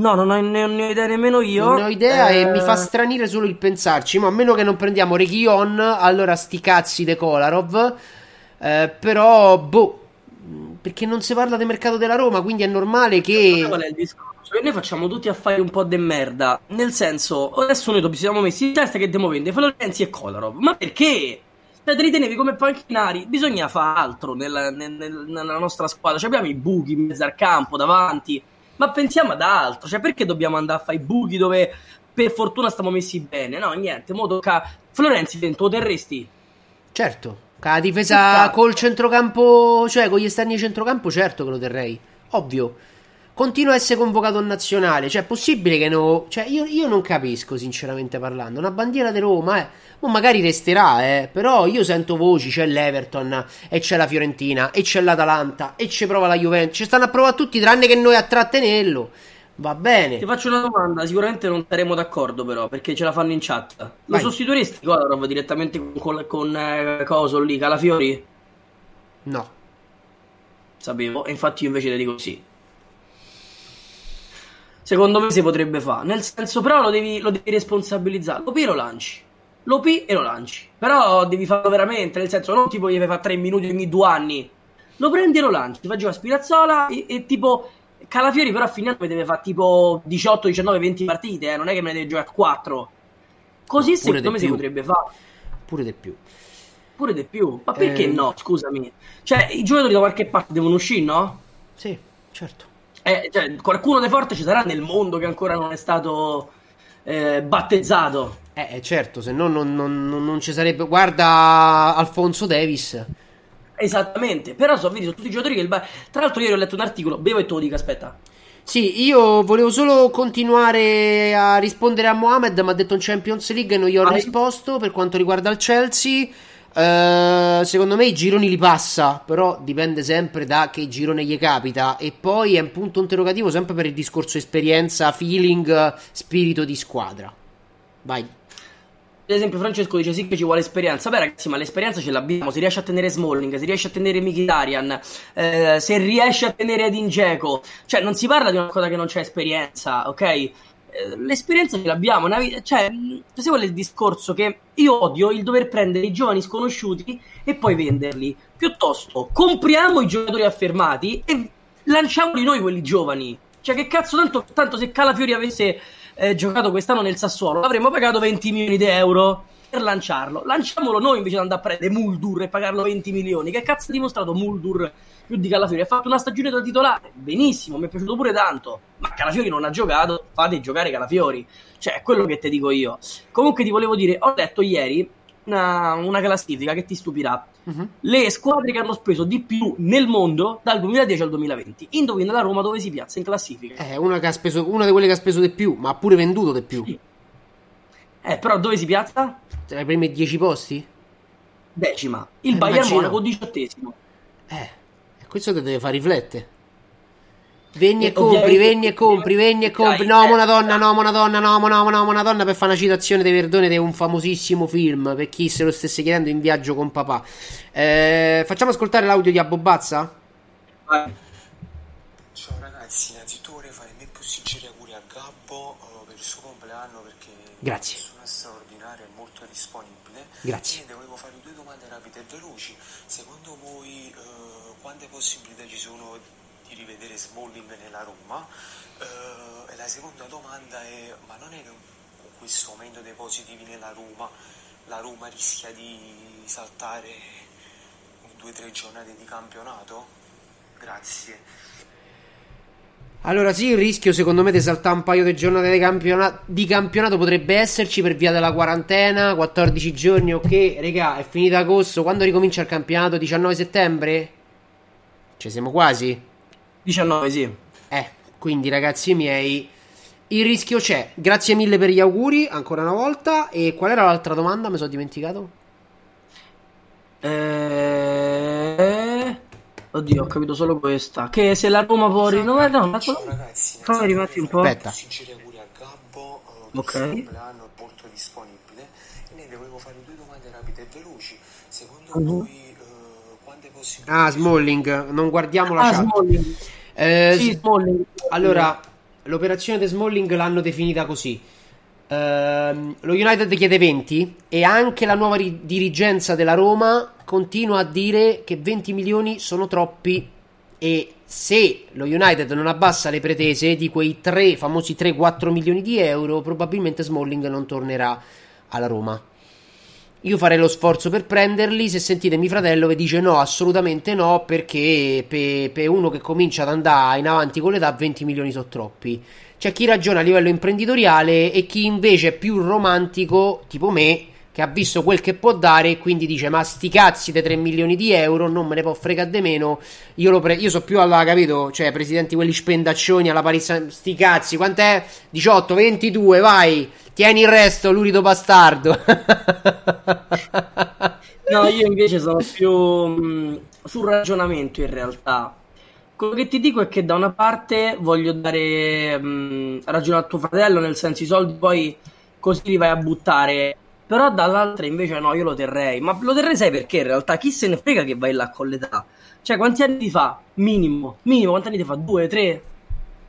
No, non ho, ne, ne ho idea nemmeno io. Non ne ho idea e Eh, mi fa stranire solo il pensarci. Ma a meno che non prendiamo Reguilon, allora sti cazzi de Kolarov. Eh, però, boh, perché non si parla del mercato della Roma, quindi è normale che. Qual è il discorso? Che noi facciamo tutti affari un po' de merda. Nel senso, adesso noi siamo messi in testa che devo vendere Florenzi e Kolarov. Ma perché? Cioè, te li tenevi come panchinari. Bisogna fare altro nella, nel- nel- nella nostra squadra. Cioè, abbiamo i buchi in mezzo al campo, davanti. Ma pensiamo ad altro. Cioè, perché dobbiamo andare a fare i buchi dove per fortuna stiamo messi bene? No, niente. Mo tocca. Florenzi, dentro lo terresti? Certo, con la difesa col centrocampo, cioè con gli esterni di centrocampo, certo che lo terrei. Ovvio. Continua a essere convocato in nazionale. Cioè, è possibile che no. Cioè, io, io non capisco, sinceramente parlando. Una bandiera di Roma, eh. Ma magari resterà, eh. Però io sento voci: c'è l'Everton, e c'è la Fiorentina, e c'è l'Atalanta, e ci prova la Juventus. Ci stanno a provare tutti, tranne che noi a trattenerlo. Va bene. Ti faccio una domanda, sicuramente non saremo d'accordo però, perché ce la fanno in chat. Lo Vai. sostituiresti Kolarov direttamente con, con, con eh, Coso lì, Calafiori? No. Sapevo, e infatti io invece ti dico sì. Secondo me si potrebbe fare, nel senso però lo devi, lo devi responsabilizzare. Lo P lo lanci. Lo P e lo lanci. Però devi farlo veramente, nel senso non tipo gli fai fare 3 minuti ogni due anni. Lo prendi e lo lanci. Ti fai giocare a Spinazzola e, e tipo... Calafiori però a fine anno deve fare tipo 18, 19, 20 partite, eh, non è che me ne deve giocare 4. Così Pure secondo me si più. potrebbe fare. Pure di più. Pure di più. Ma perché Eh. no? Scusami. Cioè, i giocatori da qualche parte devono uscire, no? Sì, certo. Eh, cioè, qualcuno di forte ci sarà nel mondo che ancora non è stato eh, battezzato. Eh, eh, certo, se no non, non- non- ci sarebbe. Guarda Alfonso Davis. Esattamente. Però so, vedi, sono tutti i giocatori che il ba- Tra l'altro ieri ho letto un articolo, bevo e te lo dico, aspetta. Sì, io volevo solo continuare a rispondere a Mohamed, ma ha detto in Champions League e non gli ho Vai. risposto per quanto riguarda il Chelsea. Eh, secondo me i gironi li passa, però dipende sempre da che girone gli capita. E poi è un punto interrogativo sempre per il discorso esperienza, feeling, spirito di squadra. Vai. Ad esempio, Francesco dice sì che ci vuole esperienza. Beh, ragazzi, ma l'esperienza ce l'abbiamo. Si riesce a tenere Smalling, si riesce a tenere Mkhitaryan, eh, se riesce a tenere Edin Dzeko. Cioè, non si parla di una cosa che non c'è esperienza, ok? Eh, L'esperienza ce l'abbiamo. una vi- Cioè, se vuole il discorso che io odio il dover prendere i giovani sconosciuti e poi venderli. Piuttosto, compriamo i giocatori affermati e lanciamoli noi quelli giovani. Cioè, che cazzo, tanto, tanto se Calafiori avesse eh, giocato quest'anno nel Sassuolo, avremmo pagato 20 milioni di euro per lanciarlo. Lanciamolo noi invece di andare a prendere Muldur e pagarlo 20 milioni. Che cazzo ha dimostrato Muldur più di Calafiori? Ha fatto una stagione da titolare, benissimo, mi è piaciuto pure tanto. Ma Calafiori non ha giocato, fate giocare Calafiori. Cioè, è quello che ti dico io. Comunque ti volevo dire, ho letto ieri una, una classifica che ti stupirà. Mhm. Le squadre che hanno speso di più nel mondo dal 2010 al 2020. Indovina la Roma dove si piazza in classifica. Eh, una, che ha speso, una di quelle che ha speso di più, ma ha pure venduto di più. Sì. Eh, però dove si piazza? Tra i primi 10 posti? Decima. Il Eh, Bayern immagino. Monaco diciottesimo. Eh, questo ti deve far riflettere. Vegni e E compri, vegni e compri, vegni e compri. No, mo una donna, no, mo una donna, no, mo no, mo no, mo una donna per fare una citazione di Verdone di un famosissimo film. Per chi se lo stesse chiedendo in viaggio con papà. Eh, facciamo ascoltare l'audio di Abbobazza? Vai. Ciao ragazzi, innanzitutto vorrei fare i miei più sinceri auguri a Gabbo eh, per il suo compleanno perché Grazie. è una persona straordinaria e molto disponibile. Grazie. Niente, volevo fare due domande rapide e veloci. Secondo voi eh, quante possibilità ci sono di rivedere Smalling nella Roma? Eh, e la seconda domanda è, ma non è che con questo aumento dei positivi nella Roma la Roma rischia di saltare due o tre giornate di campionato? Grazie. Allora, sì, il rischio secondo me di saltare un paio di giornate di, campiona- di campionato potrebbe esserci per via della quarantena. 14 giorni, ok, regà, è finito agosto. Quando ricomincia il campionato? 19 settembre? Ci siamo quasi? 19, sì. Eh, quindi ragazzi miei, il rischio c'è. Grazie mille per gli auguri, ancora una volta. E qual era l'altra domanda? Mi sono dimenticato. Eh... Oddio, ho capito solo questa. Che se la Roma può rinnovare... No, la ragazzi, Fammi rimetti un po'. Aspetta. Sinceri auguri a Gabbo, eh, Ok. compleanno è molto disponibile. E niente, volevo fare due domande rapide e veloci. Secondo Mhm. voi eh, quante possibilità Ah, Smalling, non guardiamo la Ah, chat. Smalling. Eh, Sì, Smalling. Allora, l'operazione di Smalling l'hanno definita così. Ehm, lo United chiede 20 e anche la nuova ri- dirigenza della Roma continua a dire che 20 milioni sono troppi e se lo United non abbassa le pretese di quei tre famosi 3-4 milioni di euro, probabilmente Smalling non tornerà alla Roma. Io farei lo sforzo per prenderli. Se sentite mio fratello vi dice no, assolutamente no, perché per, per uno che comincia ad andare in avanti con l'età 20 milioni sono troppi. C'è chi ragiona a livello imprenditoriale e chi invece è più romantico, tipo me, che ha visto quel che può dare e quindi dice ma sti cazzi dei 3 milioni di euro non me ne può fregare di meno. Io, pre- io so più alla, capito? Cioè, presidenti quelli spendaccioni alla Paris Saint- sti cazzi, quant'è? 18, 22, vai. Tieni il resto, lurido bastardo. No, io invece sono più mh, sul ragionamento in realtà. Quello che ti dico è che da una parte voglio dare mh, ragione a tuo fratello, nel senso i soldi poi così li vai a buttare. Però dall'altra invece no, io lo terrei. Ma lo terrei sai perché in realtà chi se ne frega che vai là con l'età? Cioè quanti anni ti fa? Minimo. Minimo quanti anni ti fa? Due, tre?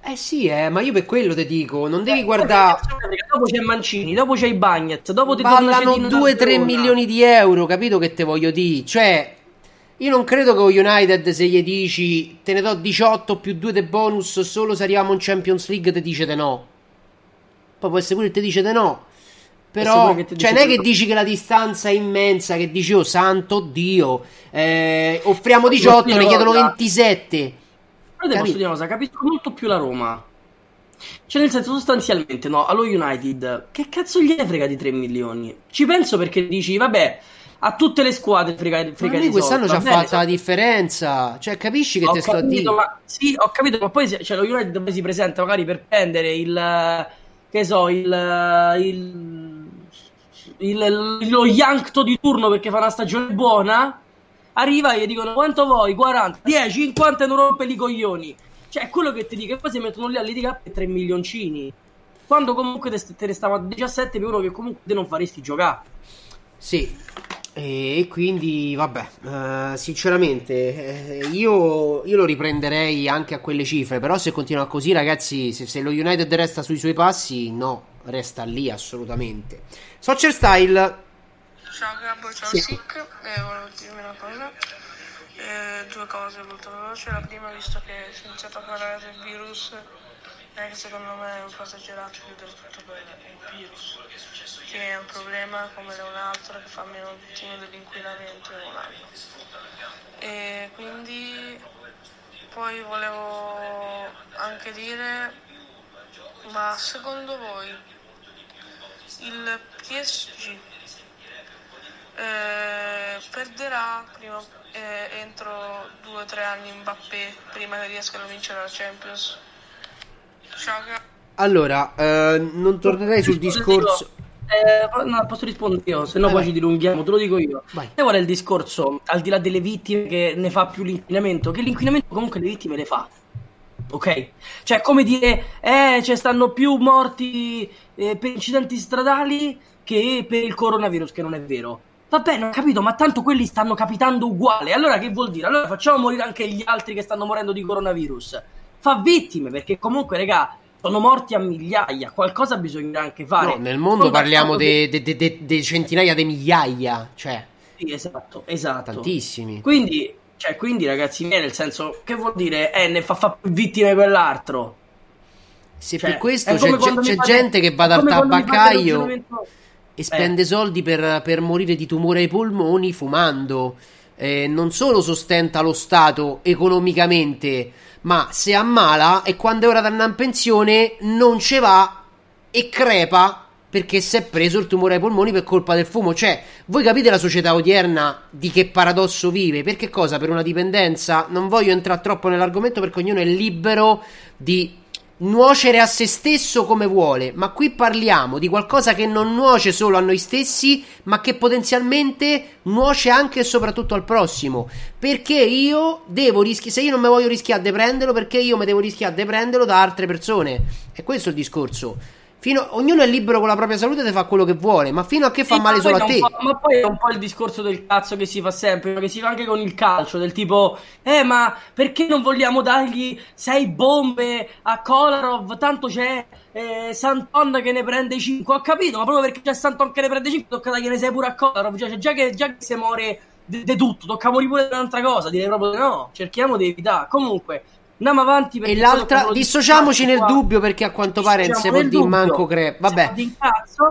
Eh sì, eh, ma io per quello ti dico, non devi Eh, guardare... Dopo c'è Mancini, dopo c'è i Bagnet, dopo ti Ballano Cedino 2-3 Barcellona. milioni di euro, capito che te voglio dire? Cioè, io non credo che United se gli dici te ne do 18 più 2 de bonus solo se arriviamo in Champions League ti dice di no. Poi può essere pure che ti dice di no. Però, cioè, non è che dici che la distanza è immensa, che dici, oh santo Dio, eh, offriamo 18, ne chiedono guarda. 27. Però ti posso Capito? dire una cosa, capisco molto più la Roma. Cioè, nel senso, sostanzialmente, no, allo United, che cazzo gli frega di 3 milioni? Ci penso perché dici, vabbè, a tutte le squadre frega, Ma frega lui di quest'anno ci ha fatto la differenza. Cioè, capisci che ho te sto a dire? capito, ma, sì, ho capito, ma poi cioè, lo United poi si presenta magari per prendere il che so, il, il, il- lo Yankto di turno perché fa una stagione buona. Arriva e gli dicono quanto vuoi? 40, 10, 50 e non rompe i coglioni. Cioè, è quello che ti dico. E poi si mettono lì a litigare per 3 milioncini. Quando comunque te, te ne stava a 17 per uno che comunque te non faresti giocare. Sì, e quindi vabbè, eh, sinceramente eh, io, io lo riprenderei anche a quelle cifre, però se continua così ragazzi, se, se lo United resta sui suoi passi, no, resta lì assolutamente. Soccer Style, Ciao Gabbo, ciao Sì. Sick, eh, volevo dirvi una cosa, Eh, due cose molto veloci. La prima, visto che si è iniziato a parlare del virus, è che secondo me è un po' esagerato chiudere tutto per il virus, che è un problema come da un altro che fa meno vittime dell'inquinamento in un anno. E quindi poi volevo anche dire, ma secondo voi il PSG eh, perderà prima, eh, entro due o tre anni Mbappé prima che riescano a vincere la Champions. Allora, eh, non tornerei sul discorso... Eh, no, posso rispondere io, se no poi vai. ci dilunghiamo, te lo dico io. Vai. E qual è il discorso? Al di là delle vittime che ne fa più l'inquinamento, che l'inquinamento comunque le vittime le fa. Ok? Cioè, come dire, eh, ci stanno più morti eh, per incidenti stradali che per il coronavirus, che non è vero. Va bene, ho capito, ma tanto quelli stanno capitando uguale. Allora che vuol dire? Allora facciamo morire anche gli altri che stanno morendo di coronavirus. Fa vittime, perché comunque, regà, sono morti a migliaia. Qualcosa bisogna anche fare. No, nel mondo Sono parliamo d'accordo che- di centinaia di migliaia, cioè Sì, esatto, esatto. tantissimi. Quindi, cioè, quindi, ragazzi miei, nel senso, che vuol dire? Eh, ne fa, fa più vittime quell'altro. Se Cioè, per questo c'è, c'è- c'è fate- gente che va dal tabaccaio e spende soldi per, per morire di tumore ai polmoni fumando. Eh, non solo sostenta lo Stato economicamente, ma se ammala e quando è ora di andare in pensione non ce va e crepa perché si è preso il tumore ai polmoni per colpa del fumo. Cioè, voi capite la società odierna di che paradosso vive? Per che cosa? Per una dipendenza? Non voglio entrare troppo nell'argomento perché ognuno è libero di nuocere a se stesso come vuole, ma qui parliamo di qualcosa che non nuoce solo a noi stessi, ma che potenzialmente nuoce anche e soprattutto al prossimo. Perché io devo rischiare, se io non mi voglio rischiare di prenderlo, perché io mi devo rischiare di prenderlo da altre persone. E questo è il discorso. Fino- ognuno è libero con la propria salute di fare quello che vuole, ma fino a che fa Sì, male solo a te. ma poi è un po' il discorso del cazzo che si fa sempre, che si fa anche con il calcio, del tipo, eh, ma perché non vogliamo dargli sei bombe a Kolarov? Tanto c'è eh, Santon che ne prende 5. Ho capito, ma proprio perché c'è Santon che ne prende 5, tocca dargliene 6 pure a Kolarov. Cioè, già che, già che si muore di tutto, tocca morire pure un'altra cosa. Direi proprio no, cerchiamo di evitare. Comunque, andiamo avanti. E l'altra, di dissociamoci nel qua. dubbio perché a quanto pare non si Dissociamo può dire dubbio. manco cre... Vabbè,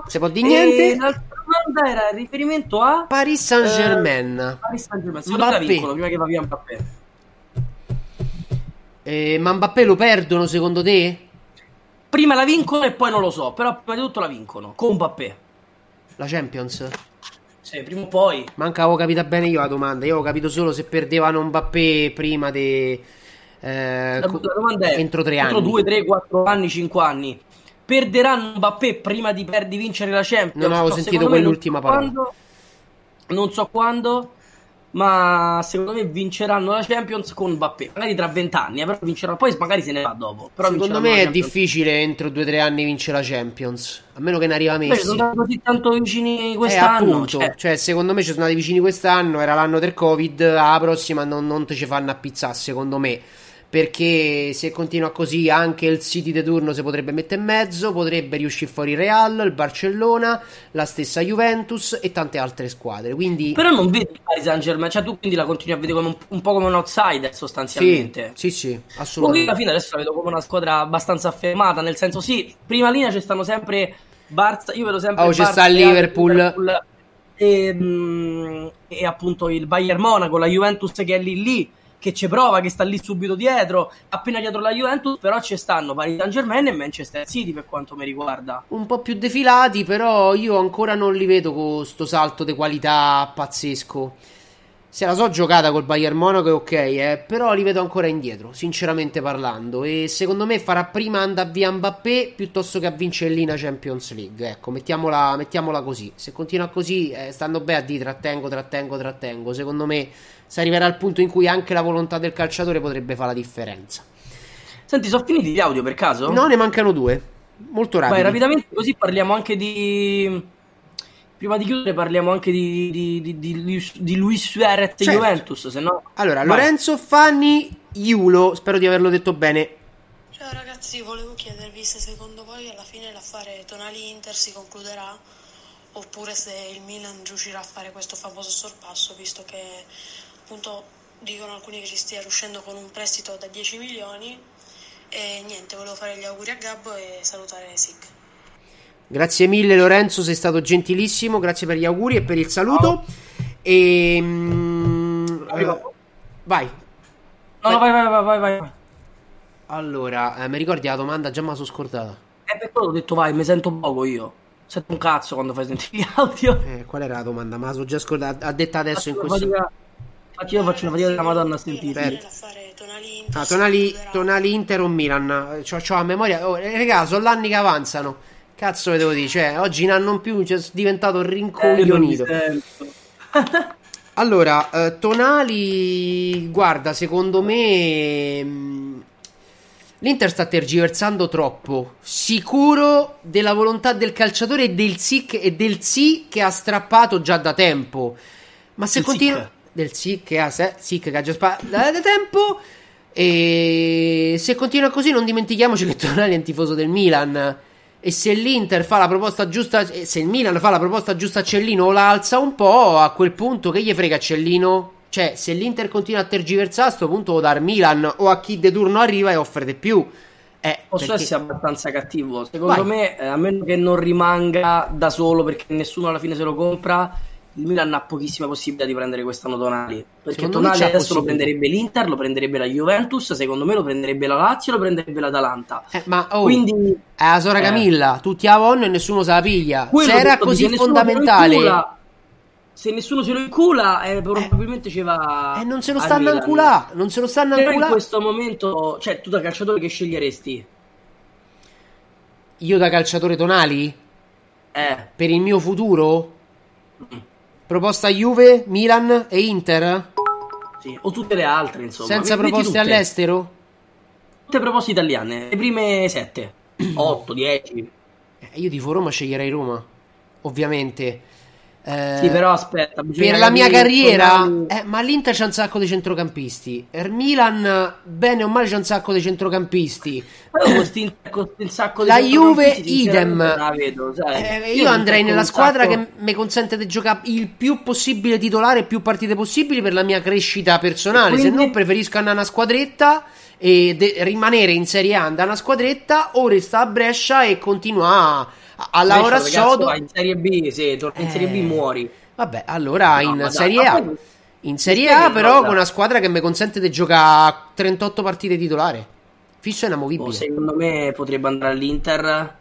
Si può dire E niente. L'altra domanda era in riferimento a Paris Saint-Germain. eh, Paris Saint-Germain. Secondo me la Mbappé. vincono prima che va via Mbappé. Eh, ma Mbappé lo perdono secondo te? Prima la vincono e poi non lo so, però prima di tutto la vincono con Mbappé. La Champions? Sì, prima o poi. Manca avevo capito bene io la domanda. Io ho capito solo se perdevano Mbappé prima di. Eh, La, co- domanda è entro tre anni. Entro 2, 3, 4 anni, 5 anni. Perderanno Mbappé prima di, per- di vincere la Champions? Non avevo No, sentito quell'ultima parola. quando- non so quando, ma secondo me vinceranno la Champions con Mbappé. Magari tra 20 anni, eh, però vinceranno. Poi magari se ne va dopo. Secondo me è difficile entro due o tre anni vincere la Champions. A meno che ne arriva Messi. sono stati così tanto vicini Eh, quest'anno. appunto, cioè. cioè, secondo me ci sono andati vicini quest'anno. Era l'anno del Covid. La prossima non, non te ci fanno appizzare, secondo me. Perché se continua così, anche il City di turno si potrebbe mettere in mezzo. Potrebbe riuscire fuori il Real, il Barcellona, la stessa Juventus e tante altre squadre. Quindi, Però non vedi il Paris Saint Germain, cioè tu quindi la continui a vedere come un, un po' come un outsider sì, sostanzialmente. sì, sì, Poi alla assolutamente. fine adesso la vedo come una squadra abbastanza affermata, nel senso sì, prima linea ci stanno sempre Barça, io vedo sempre Oh, c'è sta il Real, Liverpool. e, mm, e appunto il Bayern Monaco, la Juventus che è lì lì, che ci prova, che sta lì subito dietro, appena dietro la Juventus, però ci stanno Paris Saint Germain e Manchester City per quanto mi riguarda. Un po' più defilati, però io ancora non li vedo con sto salto di qualità pazzesco. Se la so giocata col Bayern Monaco è ok, eh, però li vedo ancora indietro, sinceramente parlando. E secondo me farà prima andare via Mbappé piuttosto che a la Champions League. Ecco, mettiamola, mettiamola così. Se continua così, eh, stanno bene a dire trattengo, trattengo, trattengo. Secondo me si arriverà al punto in cui anche la volontà del calciatore potrebbe fare la differenza. Senti, sono finiti gli audio per caso? No, ne mancano due. Molto rapidi. Vai, rapidamente, così parliamo anche di prima di chiudere parliamo anche di, di, di, di, di Luis Suarez e certo. Juventus, se no... Allora, Vai. Lorenzo Fanni Iulo, spero di averlo detto bene. Ciao ragazzi, volevo chiedervi se secondo voi alla fine l'affare Tonali-Inter si concluderà oppure se il Milan riuscirà a fare questo famoso sorpasso, visto che appunto dicono alcuni che ci stia riuscendo con un prestito da 10 milioni e niente, volevo fare gli auguri a Gabbo e salutare Sig. Grazie mille Lorenzo, sei stato gentilissimo, grazie per gli auguri e per il saluto. E... Mm, uh, vai. No, vai, vai, vai, vai, vai. Allora, eh, mi ricordi la domanda? Già me la sono scordata. Eh, per quello ho detto vai, mi sento poco io. Sento un cazzo quando fai sentire gli audio. Eh, qual era la domanda? Ma la so già scordata. Ha detta adesso in questo... Fatica... Infatti io faccio una fatica della madonna a sentire. Ah, tonali, tonali Inter o Milan. C'ho, c'ho a memoria... Oh, regà, sono l'anni che avanzano. Cazzo, devo dire, cioè, oggi in anno più cioè, è diventato rincoglionito. Eh, allora, eh, Tonali, guarda, secondo me mh, mm, l'Inter sta tergiversando troppo. Sicuro della volontà del calciatore e del SIC e del sì che ha strappato già da tempo. Ma se continua del SIC che ha, SIC che ha già sparato da, da tempo e se continua così non dimentichiamoci che Tonali è un tifoso del Milan e se l'Inter fa la proposta giusta, se il Milan fa la proposta giusta a Cellino o la alza un po', a quel punto che gli frega Cellino? Cioè, se l'Inter continua a tergiversare, a questo punto lo dar Milan o a chi de turno arriva e offre di più. Eh, Posso perché... essere abbastanza cattivo? Secondo Vai. me, eh, a meno che non rimanga da solo perché nessuno alla fine se lo compra, il Milan ha pochissima possibilità di prendere quest'anno Tonali. Perché secondo Tonali adesso lo prenderebbe l'Inter, lo prenderebbe la Juventus, secondo me lo prenderebbe la Lazio, lo prenderebbe l'Atalanta. Eh, ma oh, Quindi è la Sora eh, Camilla, tutti a vonno e nessuno se la piglia. Se era così fondamentale. Incula, se nessuno se lo incula, eh, probabilmente ci va. E eh, non se lo stanno inculà. Non se lo stanno inculà. in questo momento, cioè, tu da calciatore che sceglieresti? Io da calciatore Tonali? Eh. Per il mio futuro? Mm. Proposta Juve, Milan e Inter? Sì, o tutte le altre, insomma. Senza Metti proposte all'estero? Tutte proposte italiane, le prime sette, otto, dieci. Eh, io di Roma sceglierei Roma, ovviamente. Eh, sì, però aspetta. Per la mia carriera, eh, ma l'Inter c'ha un sacco di centrocampisti. Il Milan, bene o male, c'ha un sacco di centrocampisti. la Juve, idem. Vedo, eh, io, io andrei nella squadra sacco... che mi consente di giocare il più possibile titolare, più partite possibili per la mia crescita personale. Quindi... Se no, preferisco andare a una squadretta e de- rimanere in Serie A, andare a una squadretta o resta a Brescia e continua a lavorare sodo. In Serie B, sì, torni in Serie B eh, muori. Vabbè, allora no, in Serie A. In Serie A, però, con una squadra che mi consente di giocare 38 partite titolare. Fisso è inamovibile. Oh, secondo me potrebbe andare all'Inter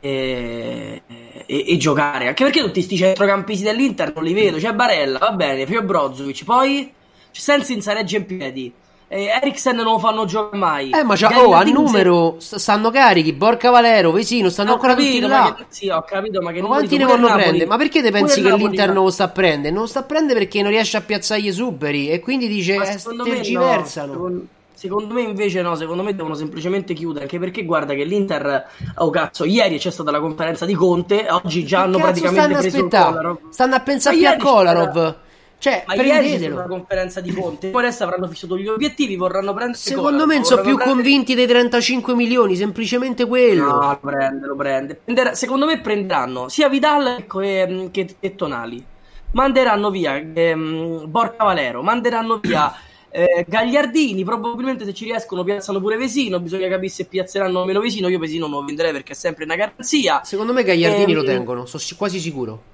e, e, e, giocare. Anche perché tutti questi centrocampisti dell'Inter non li vedo. C'è Barella, va bene, Pio Brozovic. Poi c'è Senza regge in piedi eh, Eriksen non lo fanno giocare mai. Eh, ma c'ha, oh, a numero stanno carichi. Borca Valero, Vesino, stanno ho ancora capito, tutti là. Che, sì, ho capito, ma che ma quanti ne vogliono prendere? Ma perché te pensi che l'Inter non lo sta a prendere? Non lo sta a prendere perché non riesce a piazzare gli esuberi e quindi dice eh, tergiversano. No. Secondo, secondo me invece no, secondo me devono semplicemente chiudere, anche perché guarda che l'Inter oh cazzo, ieri c'è stata la conferenza di Conte, oggi già hanno praticamente preso il Kolarov. Stanno a pensare più a Kolarov. Cioè, ma ieri c'è una conferenza di Conte, poi adesso avranno fissato gli obiettivi, vorranno prendere Secondo me sono più prendere... convinti dei 35 milioni, semplicemente quello. No, lo prende, lo prende. Prenderà, secondo me prenderanno sia Vidal che, che, che Tonali. Manderanno via ehm, Borca Valero, manderanno via eh, Gagliardini, probabilmente se ci riescono piazzano pure Vesino, bisogna capire se piazzeranno meno Vesino, io Vesino non lo venderei perché è sempre una garanzia. Secondo me Gagliardini ehm, lo tengono, sono quasi sicuro.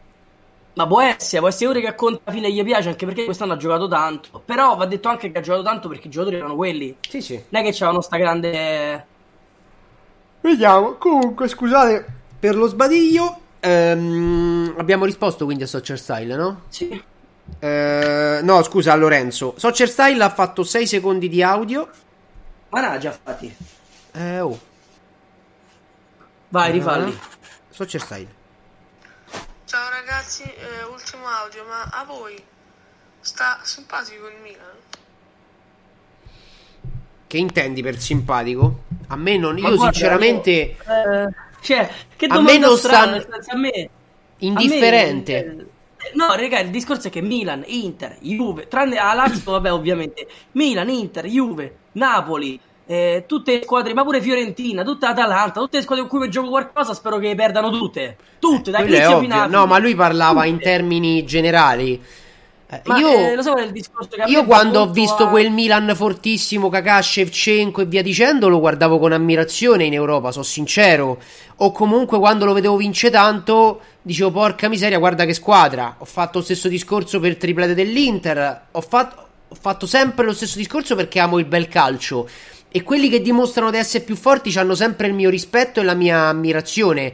Ma può essere, può essere uno che a conta fine gli piace anche perché quest'anno ha giocato tanto. Però va detto anche che ha giocato tanto perché i giocatori erano quelli. Sì, sì. Non è che c'avevano sta grande. Vediamo. Comunque, scusate per lo sbadiglio. Ehm, abbiamo risposto quindi a Soccer Style, no? Sì. Eh, no, scusa, Lorenzo. Soccer Style ha fatto 6 secondi di audio. Ma non ha già fatti. Eh, oh. Vai, rifalli. Soccer Style. Ciao ragazzi, eh, ultimo audio, ma a voi sta simpatico il Milan? Che intendi per simpatico? A me non. Ma Io, guarda, sinceramente. io, eh, cioè, che A domanda me non strana, sta- senso, a me. Indifferente. a me- eh, no, raga, il discorso è che Milan, Inter, Juve, tranne a Lazio, vabbè, ovviamente. Milan, Inter, Juve, Napoli, eh, tutte le squadre, ma pure Fiorentina, tutta Atalanta, tutte le squadre con cui gioco qualcosa, spero che perdano tutte. Tutte, da inizio fino a No, ma lui parlava in Tutte. termini generali. Eh, Ma, io, eh, lo so qual è il discorso che a me io quando ho visto a- quel Milan fortissimo, Kakà, Shevchenko e via dicendo, lo guardavo con ammirazione in Europa, sono sincero. O comunque quando lo vedevo vince tanto, dicevo porca miseria, guarda che squadra. Ho fatto lo stesso discorso per il triplete dell'Inter. Ho fatto, ho fatto sempre lo stesso discorso perché amo il bel calcio. E quelli che dimostrano di essere più forti hanno sempre il mio rispetto e la mia ammirazione.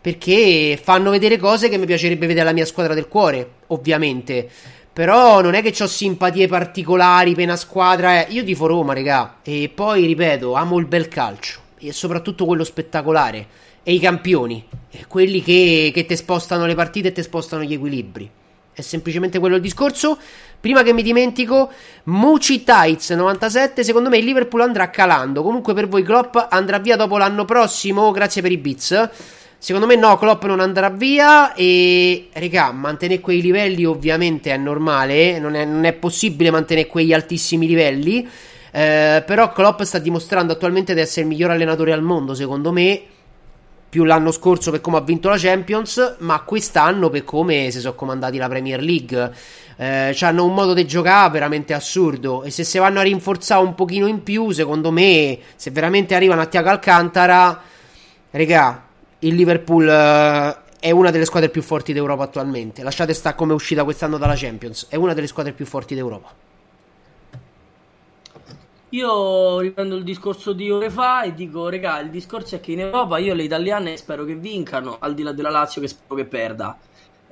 Perché fanno vedere cose che mi piacerebbe vedere alla mia squadra del cuore, ovviamente. Però non è che ho simpatie particolari per una squadra. eh. Io tifo Roma, regà. E poi, ripeto, amo il bel calcio. E soprattutto quello spettacolare. E i campioni. Quelli che, che ti spostano le partite e ti spostano gli equilibri. È semplicemente quello il discorso. Prima che mi dimentico, Muci Tights 97. Secondo me il Liverpool andrà calando. Comunque per voi Klopp andrà via dopo l'anno prossimo. Grazie per i bits. Secondo me no, Klopp non andrà via e regà, mantenere quei livelli ovviamente è normale, non è, non è possibile mantenere quegli altissimi livelli, eh, però Klopp sta dimostrando attualmente di essere il miglior allenatore al mondo, secondo me, più l'anno scorso per come ha vinto la Champions, ma quest'anno per come si sono comandati la Premier League. Eh, hanno un modo di giocare veramente assurdo e se si vanno a rinforzare un pochino in più, secondo me, se veramente arrivano a Tiago Alcantara, regà, il Liverpool eh, è una delle squadre più forti d'Europa attualmente. Lasciate sta come è uscita quest'anno dalla Champions, è una delle squadre più forti d'Europa. Io riprendo il discorso di ore fa e dico, regà, il discorso è che in Europa io le italiane spero che vincano, al di là della Lazio che spero che perda.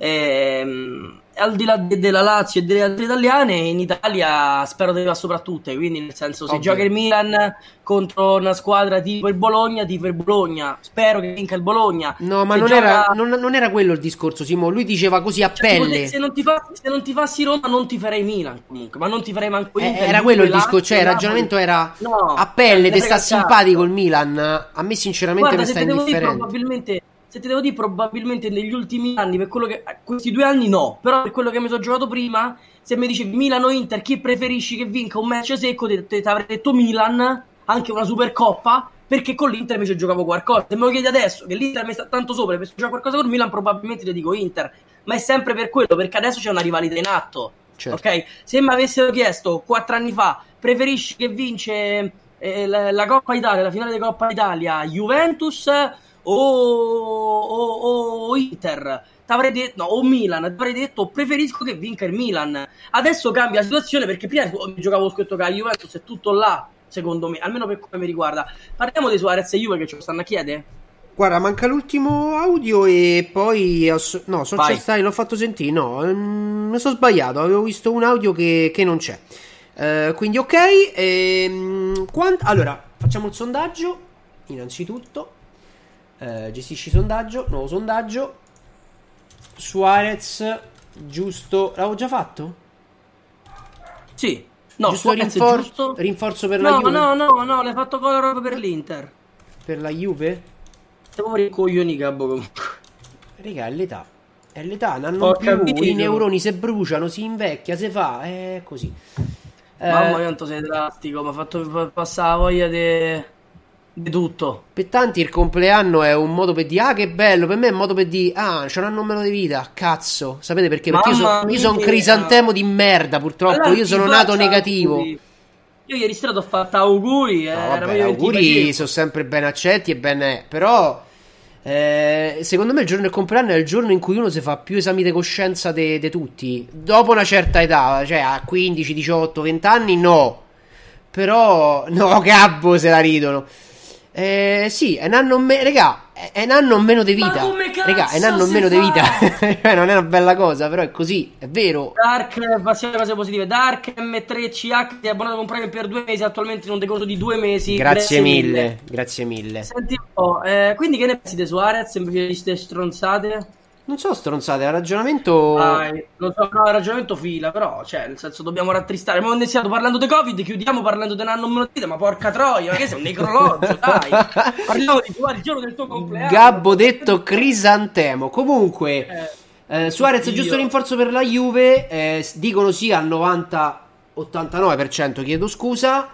Ehm, al di là de- della Lazio e delle altre italiane, in Italia spero che va sopra tutte, quindi nel senso se Ovvio. gioca il Milan contro una squadra tipo il Bologna, tipo il Bologna, spero che vinca il Bologna. No, ma non, gioca- era, non, non era quello il discorso, Simo. Lui diceva così a Cioè, tipo, pelle. se, se non ti fa, se non ti fassi Roma non ti farei Milan comunque, ma non ti farei manco Eh, Inter, era Juve, quello il discorso, cioè il ragionamento era No, a pelle, te ne sta simpatico il Milan. A me sinceramente Guarda, mi sta devo dire indifferente. probabilmente se ti devo dire probabilmente negli ultimi anni per quello che questi due anni no, però per quello che mi sono giocato prima, se mi dicevi Milan o Inter, chi preferisci che vinca un match secco, ti, ti avrei detto Milan, anche una Supercoppa, perché con l'Inter invece giocavo qualcosa. Se me lo chiedi adesso che l'Inter mi sta tanto sopra per giocare qualcosa con il Milan, probabilmente ti dico Inter, ma è sempre per quello, perché adesso c'è una rivalità in atto. Certo. Ok? Se mi avessero chiesto quattro anni fa, preferisci che vince eh, la, la Coppa Italia, la finale di Coppa Italia, Juventus o, o- o Inter? T'avrei detto, no, o Milan, ti avrei detto preferisco che vinca il Milan. Adesso cambia la situazione perché prima giocavo lo scritto che la Juventus è tutto là, secondo me, almeno per come mi riguarda. Parliamo dei Suarez e Juve che ci stanno a chiedere. Guarda, manca l'ultimo audio e poi... ass- No, Vai. Style l'ho fatto sentire, no, ehm, mi sono sbagliato, avevo visto un audio che, che non c'è. Eh, quindi ok, ehm, quant- allora facciamo il sondaggio, innanzitutto, Eh, gestisci sondaggio, nuovo sondaggio, Suarez, giusto, l'avevo già fatto? Sì. No, giusto Suarez è rinfor- giusto. rinforzo per la No, Juve? no, no, no, l'hai fatto con proprio per l'Inter. Per la Juve? Stiamo per i coglioni, Gabbo, comunque. Raga, è l'età. È l'età, non hanno più capito. i neuroni si bruciano, si invecchia, si fa, è così. Eh, Mamma mia, quanto sei drastico, mi ha fatto pa- passare la voglia di di tutto. per tanti il compleanno è un modo per dire, ah che bello, per me è un modo per dire, ah c'è un anno meno di vita, cazzo. Sapete perché? Perché io, Mamma io sono un crisantemo di merda, purtroppo, Allora io sono nato negativo. auguri. Io ieri sera ho fatto auguri, eh, No, vabbè, auguri sono sempre ben accetti e ben è, però Eh, secondo me il giorno del compleanno è il giorno in cui uno si fa più esami di coscienza di tutti. Dopo una certa età, cioè a 15, 18, 20 anni, no. Però, no, Gabbo se la ridono. Eh, sì, è un anno meno. Regà, è un anno meno di vita. Regà, è un anno meno di vita. Cioè, non è una bella cosa, però è così, è vero. Dark, passiamo alle cose positive. Dark M3CH ti è abbonato con Prime per due mesi, attualmente in un decorso di due mesi. Grazie, mille. grazie mille. Senti un po', eh, quindi che ne pensi di Suarez invece di queste stronzate? Non so stronzate, il ragionamento. Dai, lo so, no, il ragionamento fila, però, cioè, nel senso, dobbiamo rattristare. Ma quando iniziato parlando di Covid, chiudiamo parlando di un anno meno di ma porca troia, ma che sei un necrologio, dai. Parliamo di il giorno del tuo compleanno. Gabbo detto crisantemo. Comunque, eh, eh, Suarez, oddio. giusto rinforzo per la Juve, eh, dicono sì al 90-89%, chiedo scusa.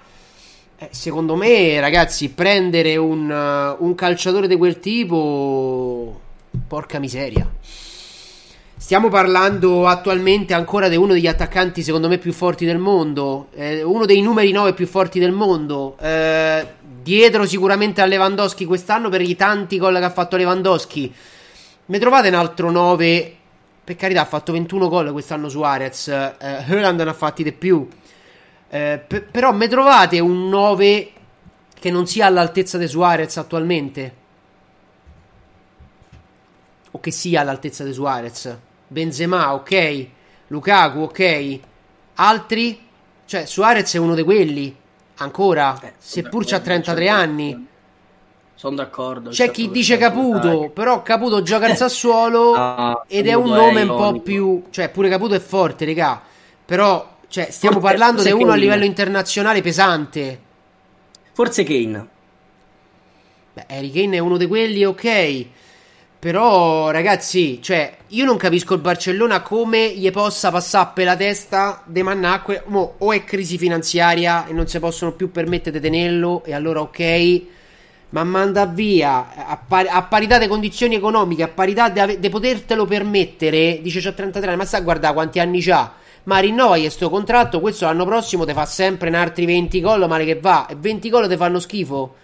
Eh, secondo me, ragazzi, prendere un, uh, un calciatore di quel tipo Porca miseria. Stiamo parlando attualmente ancora di uno degli attaccanti secondo me più forti del mondo, eh, uno dei numeri 9 più forti del mondo. Eh, dietro sicuramente a Lewandowski quest'anno per i tanti gol che ha fatto Lewandowski. Mi trovate un altro 9? Per carità, ha fatto 21 gol quest'anno Suarez. Eh, Haaland ne ha fatti di più. Eh, p- però mi trovate un 9 che non sia all'altezza di Suarez attualmente? O che sia all'altezza di Suarez. Benzema, ok. Lukaku, ok. Altri? Cioè, Suarez è uno di quelli. Ancora, eh, seppur c'ha 33 anni. Sono d'accordo. C'è chi dice Caputo, dai. però Caputo gioca al Sassuolo ah, ed è un nome un po' più... Cioè, pure Caputo è forte, regà. Però, cioè, stiamo forse, parlando di uno Kane. a livello internazionale pesante. Forse Kane. Beh, Harry Kane è uno di quelli, ok. Però, ragazzi, cioè, io non capisco il Barcellona come gli possa passare per la testa de Mannacque. Mo, o è crisi finanziaria e non si possono più permettere di tenerlo, e allora ok. Ma manda via a, par- a parità di condizioni economiche, a parità di ave- potertelo permettere. Dice c'ha 33 anni, ma sa guarda quanti anni c'ha. Ma rinnova questo contratto. Questo l'anno prossimo ti fa sempre in altri 20 gol. Male che va, e 20 gol ti fanno schifo.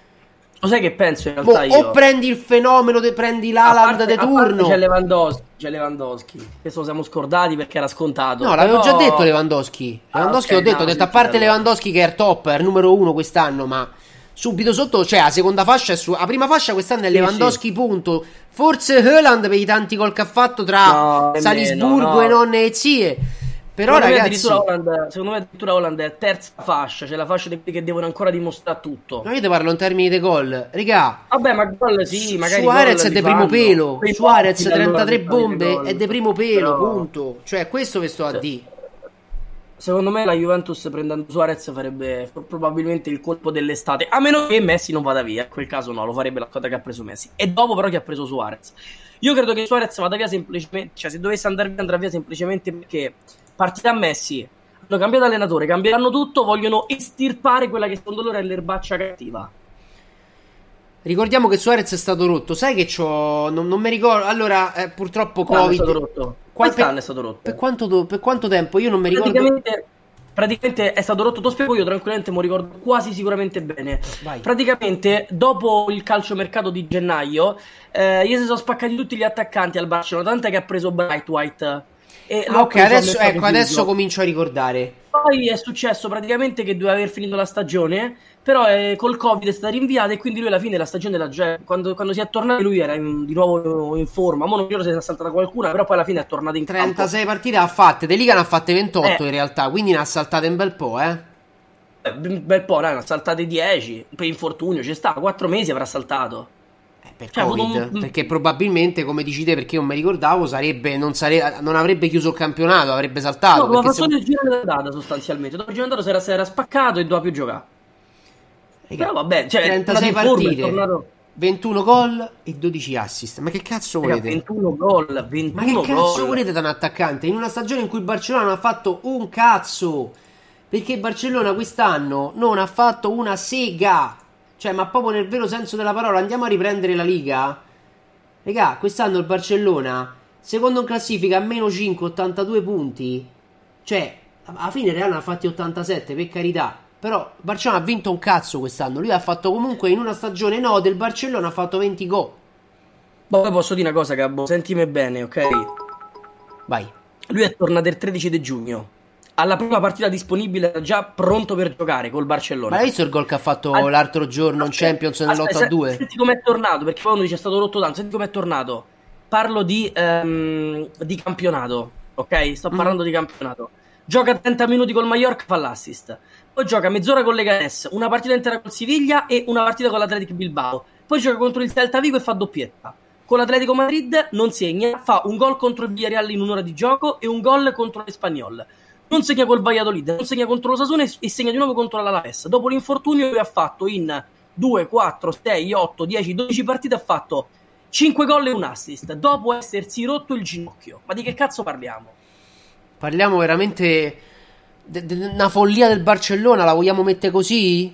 Lo sai che penso in realtà Mo, io? O prendi il fenomeno, de, prendi l'Aland di turno. C'è Lewandowski, c'è Lewandowski. Questo siamo scordati perché era scontato. No, l'avevo già detto Lewandowski. Ah, Lewandowski okay, ho detto, no, ho detto a parte Lewandowski che è il top, è il numero uno quest'anno, ma subito sotto, cioè la seconda fascia su, la prima fascia quest'anno è Lewandowski, sì. punto. Forse Haaland per i tanti gol che ha fatto tra no, Salisburgo no, no. e nonne e zie. Però secondo ragazzi, me Holland, secondo me addirittura Holland è terza fascia, cioè la fascia quelli che devono ancora dimostrare tutto. Ma io ti parlo in termini di gol, regà. Vabbè, ma gol sì, magari Suarez è di primo pelo. Suarez 33 bombe è di primo pelo, Però... punto. Cioè, questo che sto a dire. Secondo me la Juventus prendendo Suarez farebbe probabilmente il colpo dell'estate, a meno che Messi non vada via. In quel caso no, lo farebbe la cosa che ha preso Messi. E dopo però che ha preso Suarez. Io credo che Suarez vada via semplicemente, cioè se dovesse andare via andrà via semplicemente perché partita a Messi. Hanno cambiato allenatore, cambieranno tutto, vogliono estirpare quella che secondo loro è l'erbaccia cattiva. Ricordiamo che Suarez è stato rotto. Sai che c'ho. Non, non mi ricordo. Allora, eh, purtroppo Quando Covid. È stato rotto? Quant'anno è stato rotto? Per quanto, per quanto, tempo? Io non mi ricordo. Praticamente, praticamente è stato rotto. Te lo spiego io tranquillamente. Mi ricordo quasi sicuramente bene. Vai. Praticamente, dopo il calciomercato di gennaio, eh, gli si sono spaccati tutti gli attaccanti al Barcellona. Tant'è che ha preso Bright White e ah, ok, adesso, ecco, adesso comincio a ricordare. Poi è successo praticamente che doveva aver finito la stagione, però eh, col Covid è stata rinviata e quindi lui alla fine della stagione, la, cioè, quando, quando, si è tornato lui era in, di nuovo in forma, ma non ricordo se è saltata qualcuna, però poi alla fine è tornato in 36 campo. partite ha fatte, De Liga ne ha fatte 28 eh. in realtà, quindi ne ha saltate un bel po', eh. eh un bel po', dai, ne ha saltate 10, per infortunio ci sta, 4 mesi avrà saltato per cioè, Covid, un... perché probabilmente, come dici te, perché io non mi ricordavo, sarebbe, non, sare... non avrebbe chiuso il campionato, avrebbe saltato. No, ma solo se... il giro della data sostanzialmente. Dopo il giro della data si era, spaccato e doveva più giocare. Raga, Però vabbè, cioè, 36 partite, tornato... 21 gol e 12 assist. Ma che cazzo volete? 21 gol, 21 Ma che cazzo volete da un attaccante? In una stagione in cui il Barcellona non ha fatto un cazzo. Perché il Barcellona quest'anno non ha fatto una sega. Cioè, ma proprio nel vero senso della parola, andiamo a riprendere la Liga. Regà, quest'anno il Barcellona, secondo in classifica, a meno 5, 82 punti. Cioè, alla fine il Real ne ha fatti 87, per carità. Però il Barcellona ha vinto un cazzo quest'anno. Lui ha fatto comunque in una stagione no del Barcellona ha fatto 20 gol. Poi posso dire una cosa, Gabbo, sentimi bene, ok? Vai. Lui è tornato il 13 di giugno. Alla prima partita disponibile era già pronto per giocare col Barcellona. Ma hai visto il gol che ha fatto Al- l'altro giorno in Champions nell'8 aspetta, a 2? Senti com'è tornato, perché poi uno dice è stato rotto tanto. Senti com'è tornato. Parlo di, ehm, di campionato, ok? Sto Mm. parlando di campionato. Gioca 30 minuti col Mallorca, fa l'assist. Poi gioca mezz'ora con Leganés, una partita intera col Siviglia e una partita con l'Athletic Bilbao. Poi gioca contro il Celta Vigo e fa doppietta. Con l'Atletico Madrid non segna, fa un gol contro il Villarreal in un'ora di gioco e un gol contro l'Espagnol. Non segna col Valladolid, non segna contro lo Sasone e segna di nuovo contro l'Alaves. Dopo l'infortunio che ha fatto in 2, 4, 6, 8, 10, 12 partite ha fatto 5 gol e un assist dopo essersi rotto il ginocchio. Ma di che cazzo parliamo? Parliamo veramente di una follia del Barcellona, la vogliamo mettere così?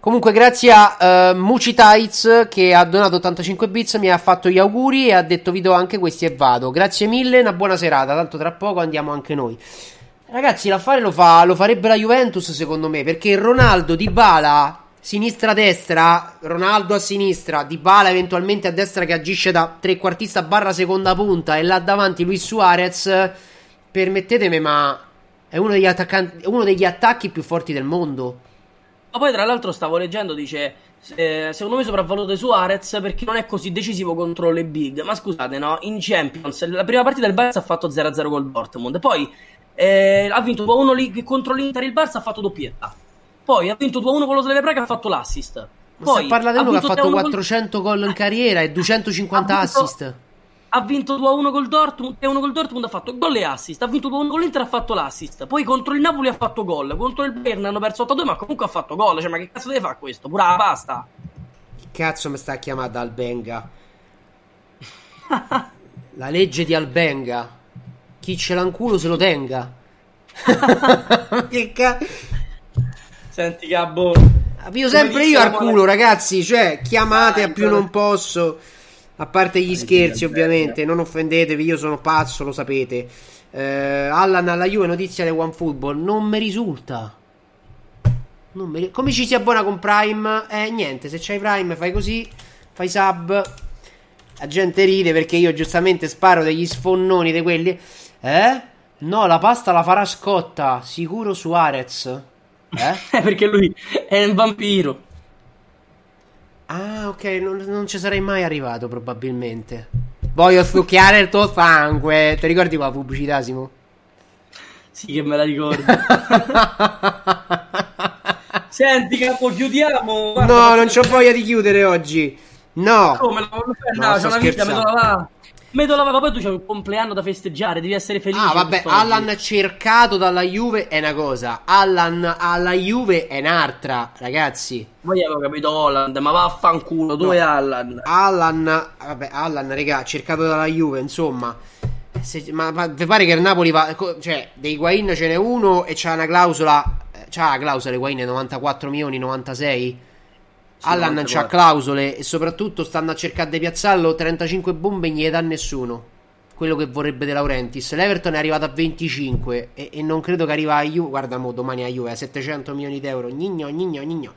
Comunque grazie a uh, Muci Tights che ha donato 85 bits, mi ha fatto gli auguri e ha detto vi do anche questi e vado. Grazie mille, una buona serata, tanto tra poco andiamo anche noi. Ragazzi, l'affare lo, fa, lo farebbe la Juventus secondo me, perché Ronaldo, Dybala, sinistra-destra, Ronaldo a sinistra, Dybala eventualmente a destra che agisce da trequartista barra seconda punta e là davanti Luis Suarez, permettetemi ma è uno degli, attaccanti, uno degli attacchi più forti del mondo. Ma poi tra l'altro stavo leggendo, dice, eh, secondo me sopravvaluta Suarez perché non è così decisivo contro le big. Ma scusate, no? In Champions, la prima partita del Barça ha fatto 0-0 col Dortmund, poi eh, ha vinto 2-1 lì contro l'Inter, il Barça ha fatto doppietta. Poi ha vinto 2-1 con lo Slavia Praga ha fatto l'assist. Ma Poi sta parlando di uno che ha fatto vinto 400 gol in carriera e 250 Ha vinto- assist. Ha vinto 2-1 col Dortmund e 1 col Dortmund ha fatto gol e assist. Ha vinto 2-1 con l'Inter ha fatto l'assist. Poi contro il Napoli ha fatto gol. Contro il Bayern hanno perso 8-2, ma comunque ha fatto gol. Cioè, ma che cazzo deve fare questo? Pura basta. Cazzo mi sta chiamata Albenga. La legge di Albenga. Chi ce l'ha in culo se lo tenga. che cazzo. Senti, Gabbo. Io sempre io al culo, ragazzi. Cioè, chiamate a più non posso. A parte gli scherzi, ovviamente. Non offendetevi, io sono pazzo, lo sapete. Eh, Allan alla Juve, notizia di OneFootball. Non mi risulta. Non mi Come ci si abbona con Prime? Eh, niente, se c'hai Prime fai così, fai sub. La gente ride perché io giustamente sparo degli sfonnoni di quelli. Eh? No, la pasta la farà scotta. Sicuro Suarez. Eh? perché lui è un vampiro. Ah, ok, non, non ci sarei mai arrivato probabilmente. Voglio succhiare il tuo sangue. Ti ricordi quella pubblicità, Simo? Sì, che me la ricordo. Senti, capo, chiudiamo. Guarda, no, non c'ho voglia di chiudere oggi. No. Come? La No, no, sto c'è una vita, me scherzando. lo lavava. Me lo lavava, poi tu c'hai un compleanno da festeggiare, devi essere felice. Ah, vabbè. Allan cercato dalla Juve è una cosa. Allan alla Juve è un'altra, ragazzi. Poi avevo capito Holland, ma vaffanculo, dove è Allan? Allan, vabbè, Allan, raga, cercato dalla Juve, insomma. Se- ma, ma vi pare che il Napoli va. Cioè, dei Guain ce n'è uno e c'ha una clausola. eh, C'ha la clausola Guain 94 milioni, 96. Allan 94. c'ha clausole e soprattutto stanno a cercare di piazzarlo 35 bombe e non gli dà nessuno. Quello che vorrebbe De Laurentiis. L'Everton è arrivato a 25 e, e non credo che arriva a Juve. Guarda, mo, domani a Juve a 700 milioni di euro. Gnigno, gnigno, gnigno.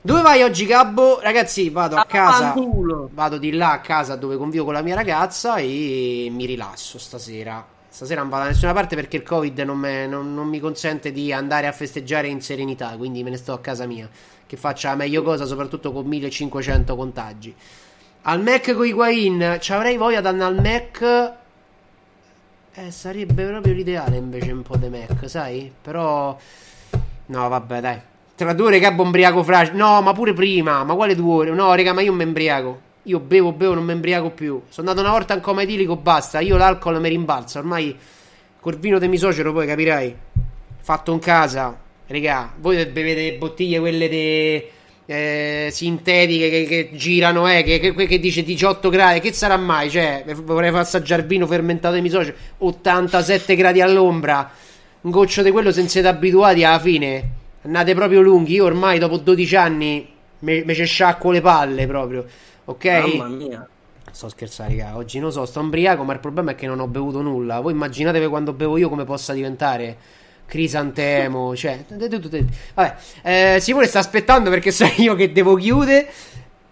Dove vai oggi, Gabbo? Ragazzi, vado a casa. Vaffanculo. Vado di là a casa dove convivo con la mia ragazza e mi rilasso stasera. Stasera non vado da nessuna parte perché il Covid non, me- non- non mi consente di andare a festeggiare in serenità, quindi me ne sto a casa mia. Che faccia la meglio cosa, soprattutto con 1500 contagi. Al Mac con i Guain, ci avrei voglia di andare al Mac. Eh, sarebbe proprio l'ideale invece un po' di Mac, sai? Però. No, vabbè, dai. Tra due ore Gabbo ombriaco fragile. No, ma pure prima. Ma quale due ore? No, raga, ma io mi embriaco. Io bevo, bevo, non mi embriaco più. Sono andato una volta in coma etilico, basta. Io l'alcol mi rimbalza. Ormai col vino de misocero, poi capirai. Fatto in casa. Raga, voi bevete bottiglie quelle de, eh, sintetiche che, che girano, eh, che, che, che dice 18 gradi. Che sarà mai? Cioè, vorrei far assaggiare vino fermentato de misocero. 87 gradi all'ombra. Un goccio di quello se siete abituati alla fine. Andate proprio lunghi. Io ormai dopo 12 anni me ci sciacquo le palle proprio. Ok? Mamma mia. Sto scherzando, raga. Oggi non so, sto ombriaco, ma il problema è che non ho bevuto nulla. Voi immaginatevi quando bevo io come possa diventare crisantemo. Cioè, vabbè, eh, Simone sta aspettando perché so io che devo chiudere.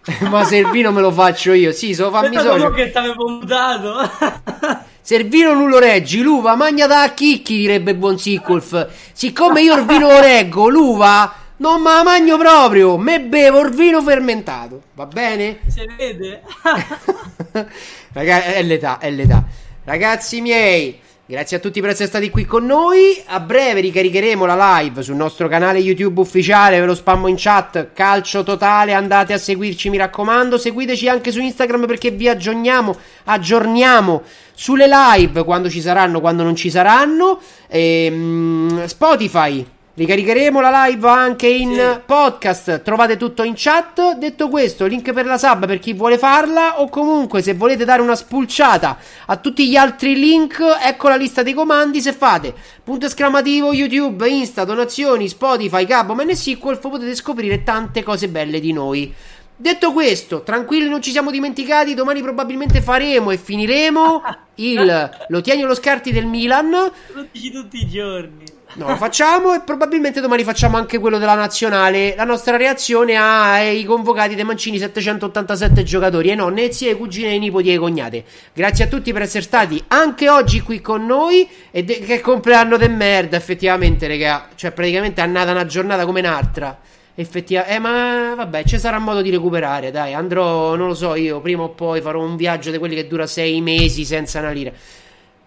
Ma Servino me lo faccio io. Sì, so fammi come che t'avevo mutato. Servino non lo reggi, l'uva magna da chicchi, direbbe buon Sickolf. Siccome io il vino lo reggo, l'uva non me la magno proprio. Me bevo il vino fermentato. Va bene? Si vede? Ragazzi, è l'età, è l'età. Ragazzi miei, grazie a tutti per essere stati qui con noi. A breve ricaricheremo la live sul nostro canale YouTube ufficiale, ve lo spammo in chat. Calcio totale, andate a seguirci, mi raccomando. Seguiteci anche su Instagram perché vi aggiorniamo, aggiorniamo sulle live quando ci saranno, quando non ci saranno. Ehm, Spotify. Ricaricheremo la live anche in Sì. podcast. Trovate tutto in chat. Detto questo, link per la sub per chi vuole farla. O comunque, se volete dare una spulciata a tutti gli altri link, ecco la lista dei comandi. Se fate punto esclamativo YouTube, Insta, donazioni, Spotify, Gabbo, MNSQL, potete scoprire tante cose belle di noi. Detto questo, tranquilli, non ci siamo dimenticati. Domani probabilmente faremo e finiremo il Lo tieni o lo scarti del Milan. Lo dici tutti i giorni. No, lo facciamo e probabilmente domani facciamo anche quello della nazionale. La nostra reazione ai convocati dei Mancini 787 giocatori e nonne, zie, cugine, nipoti e cognate. Grazie a tutti per essere stati anche oggi qui con noi. E de- che compleanno de merda, effettivamente, raga. Cioè, praticamente è andata una giornata come un'altra. Effettivamente, eh, ma vabbè, ci sarà modo di recuperare. Dai, andrò, non lo so, io prima o poi farò un viaggio di quelli che dura sei mesi senza una lira.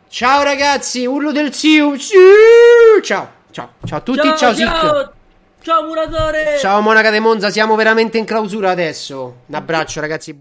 Ciao ragazzi, urlo del Siu. Ciao, ciao, ciao a tutti. Ciao, Sic. ciao, ciao muratore. Ciao Monaca de Monza, siamo veramente in clausura adesso. Un abbraccio ragazzi.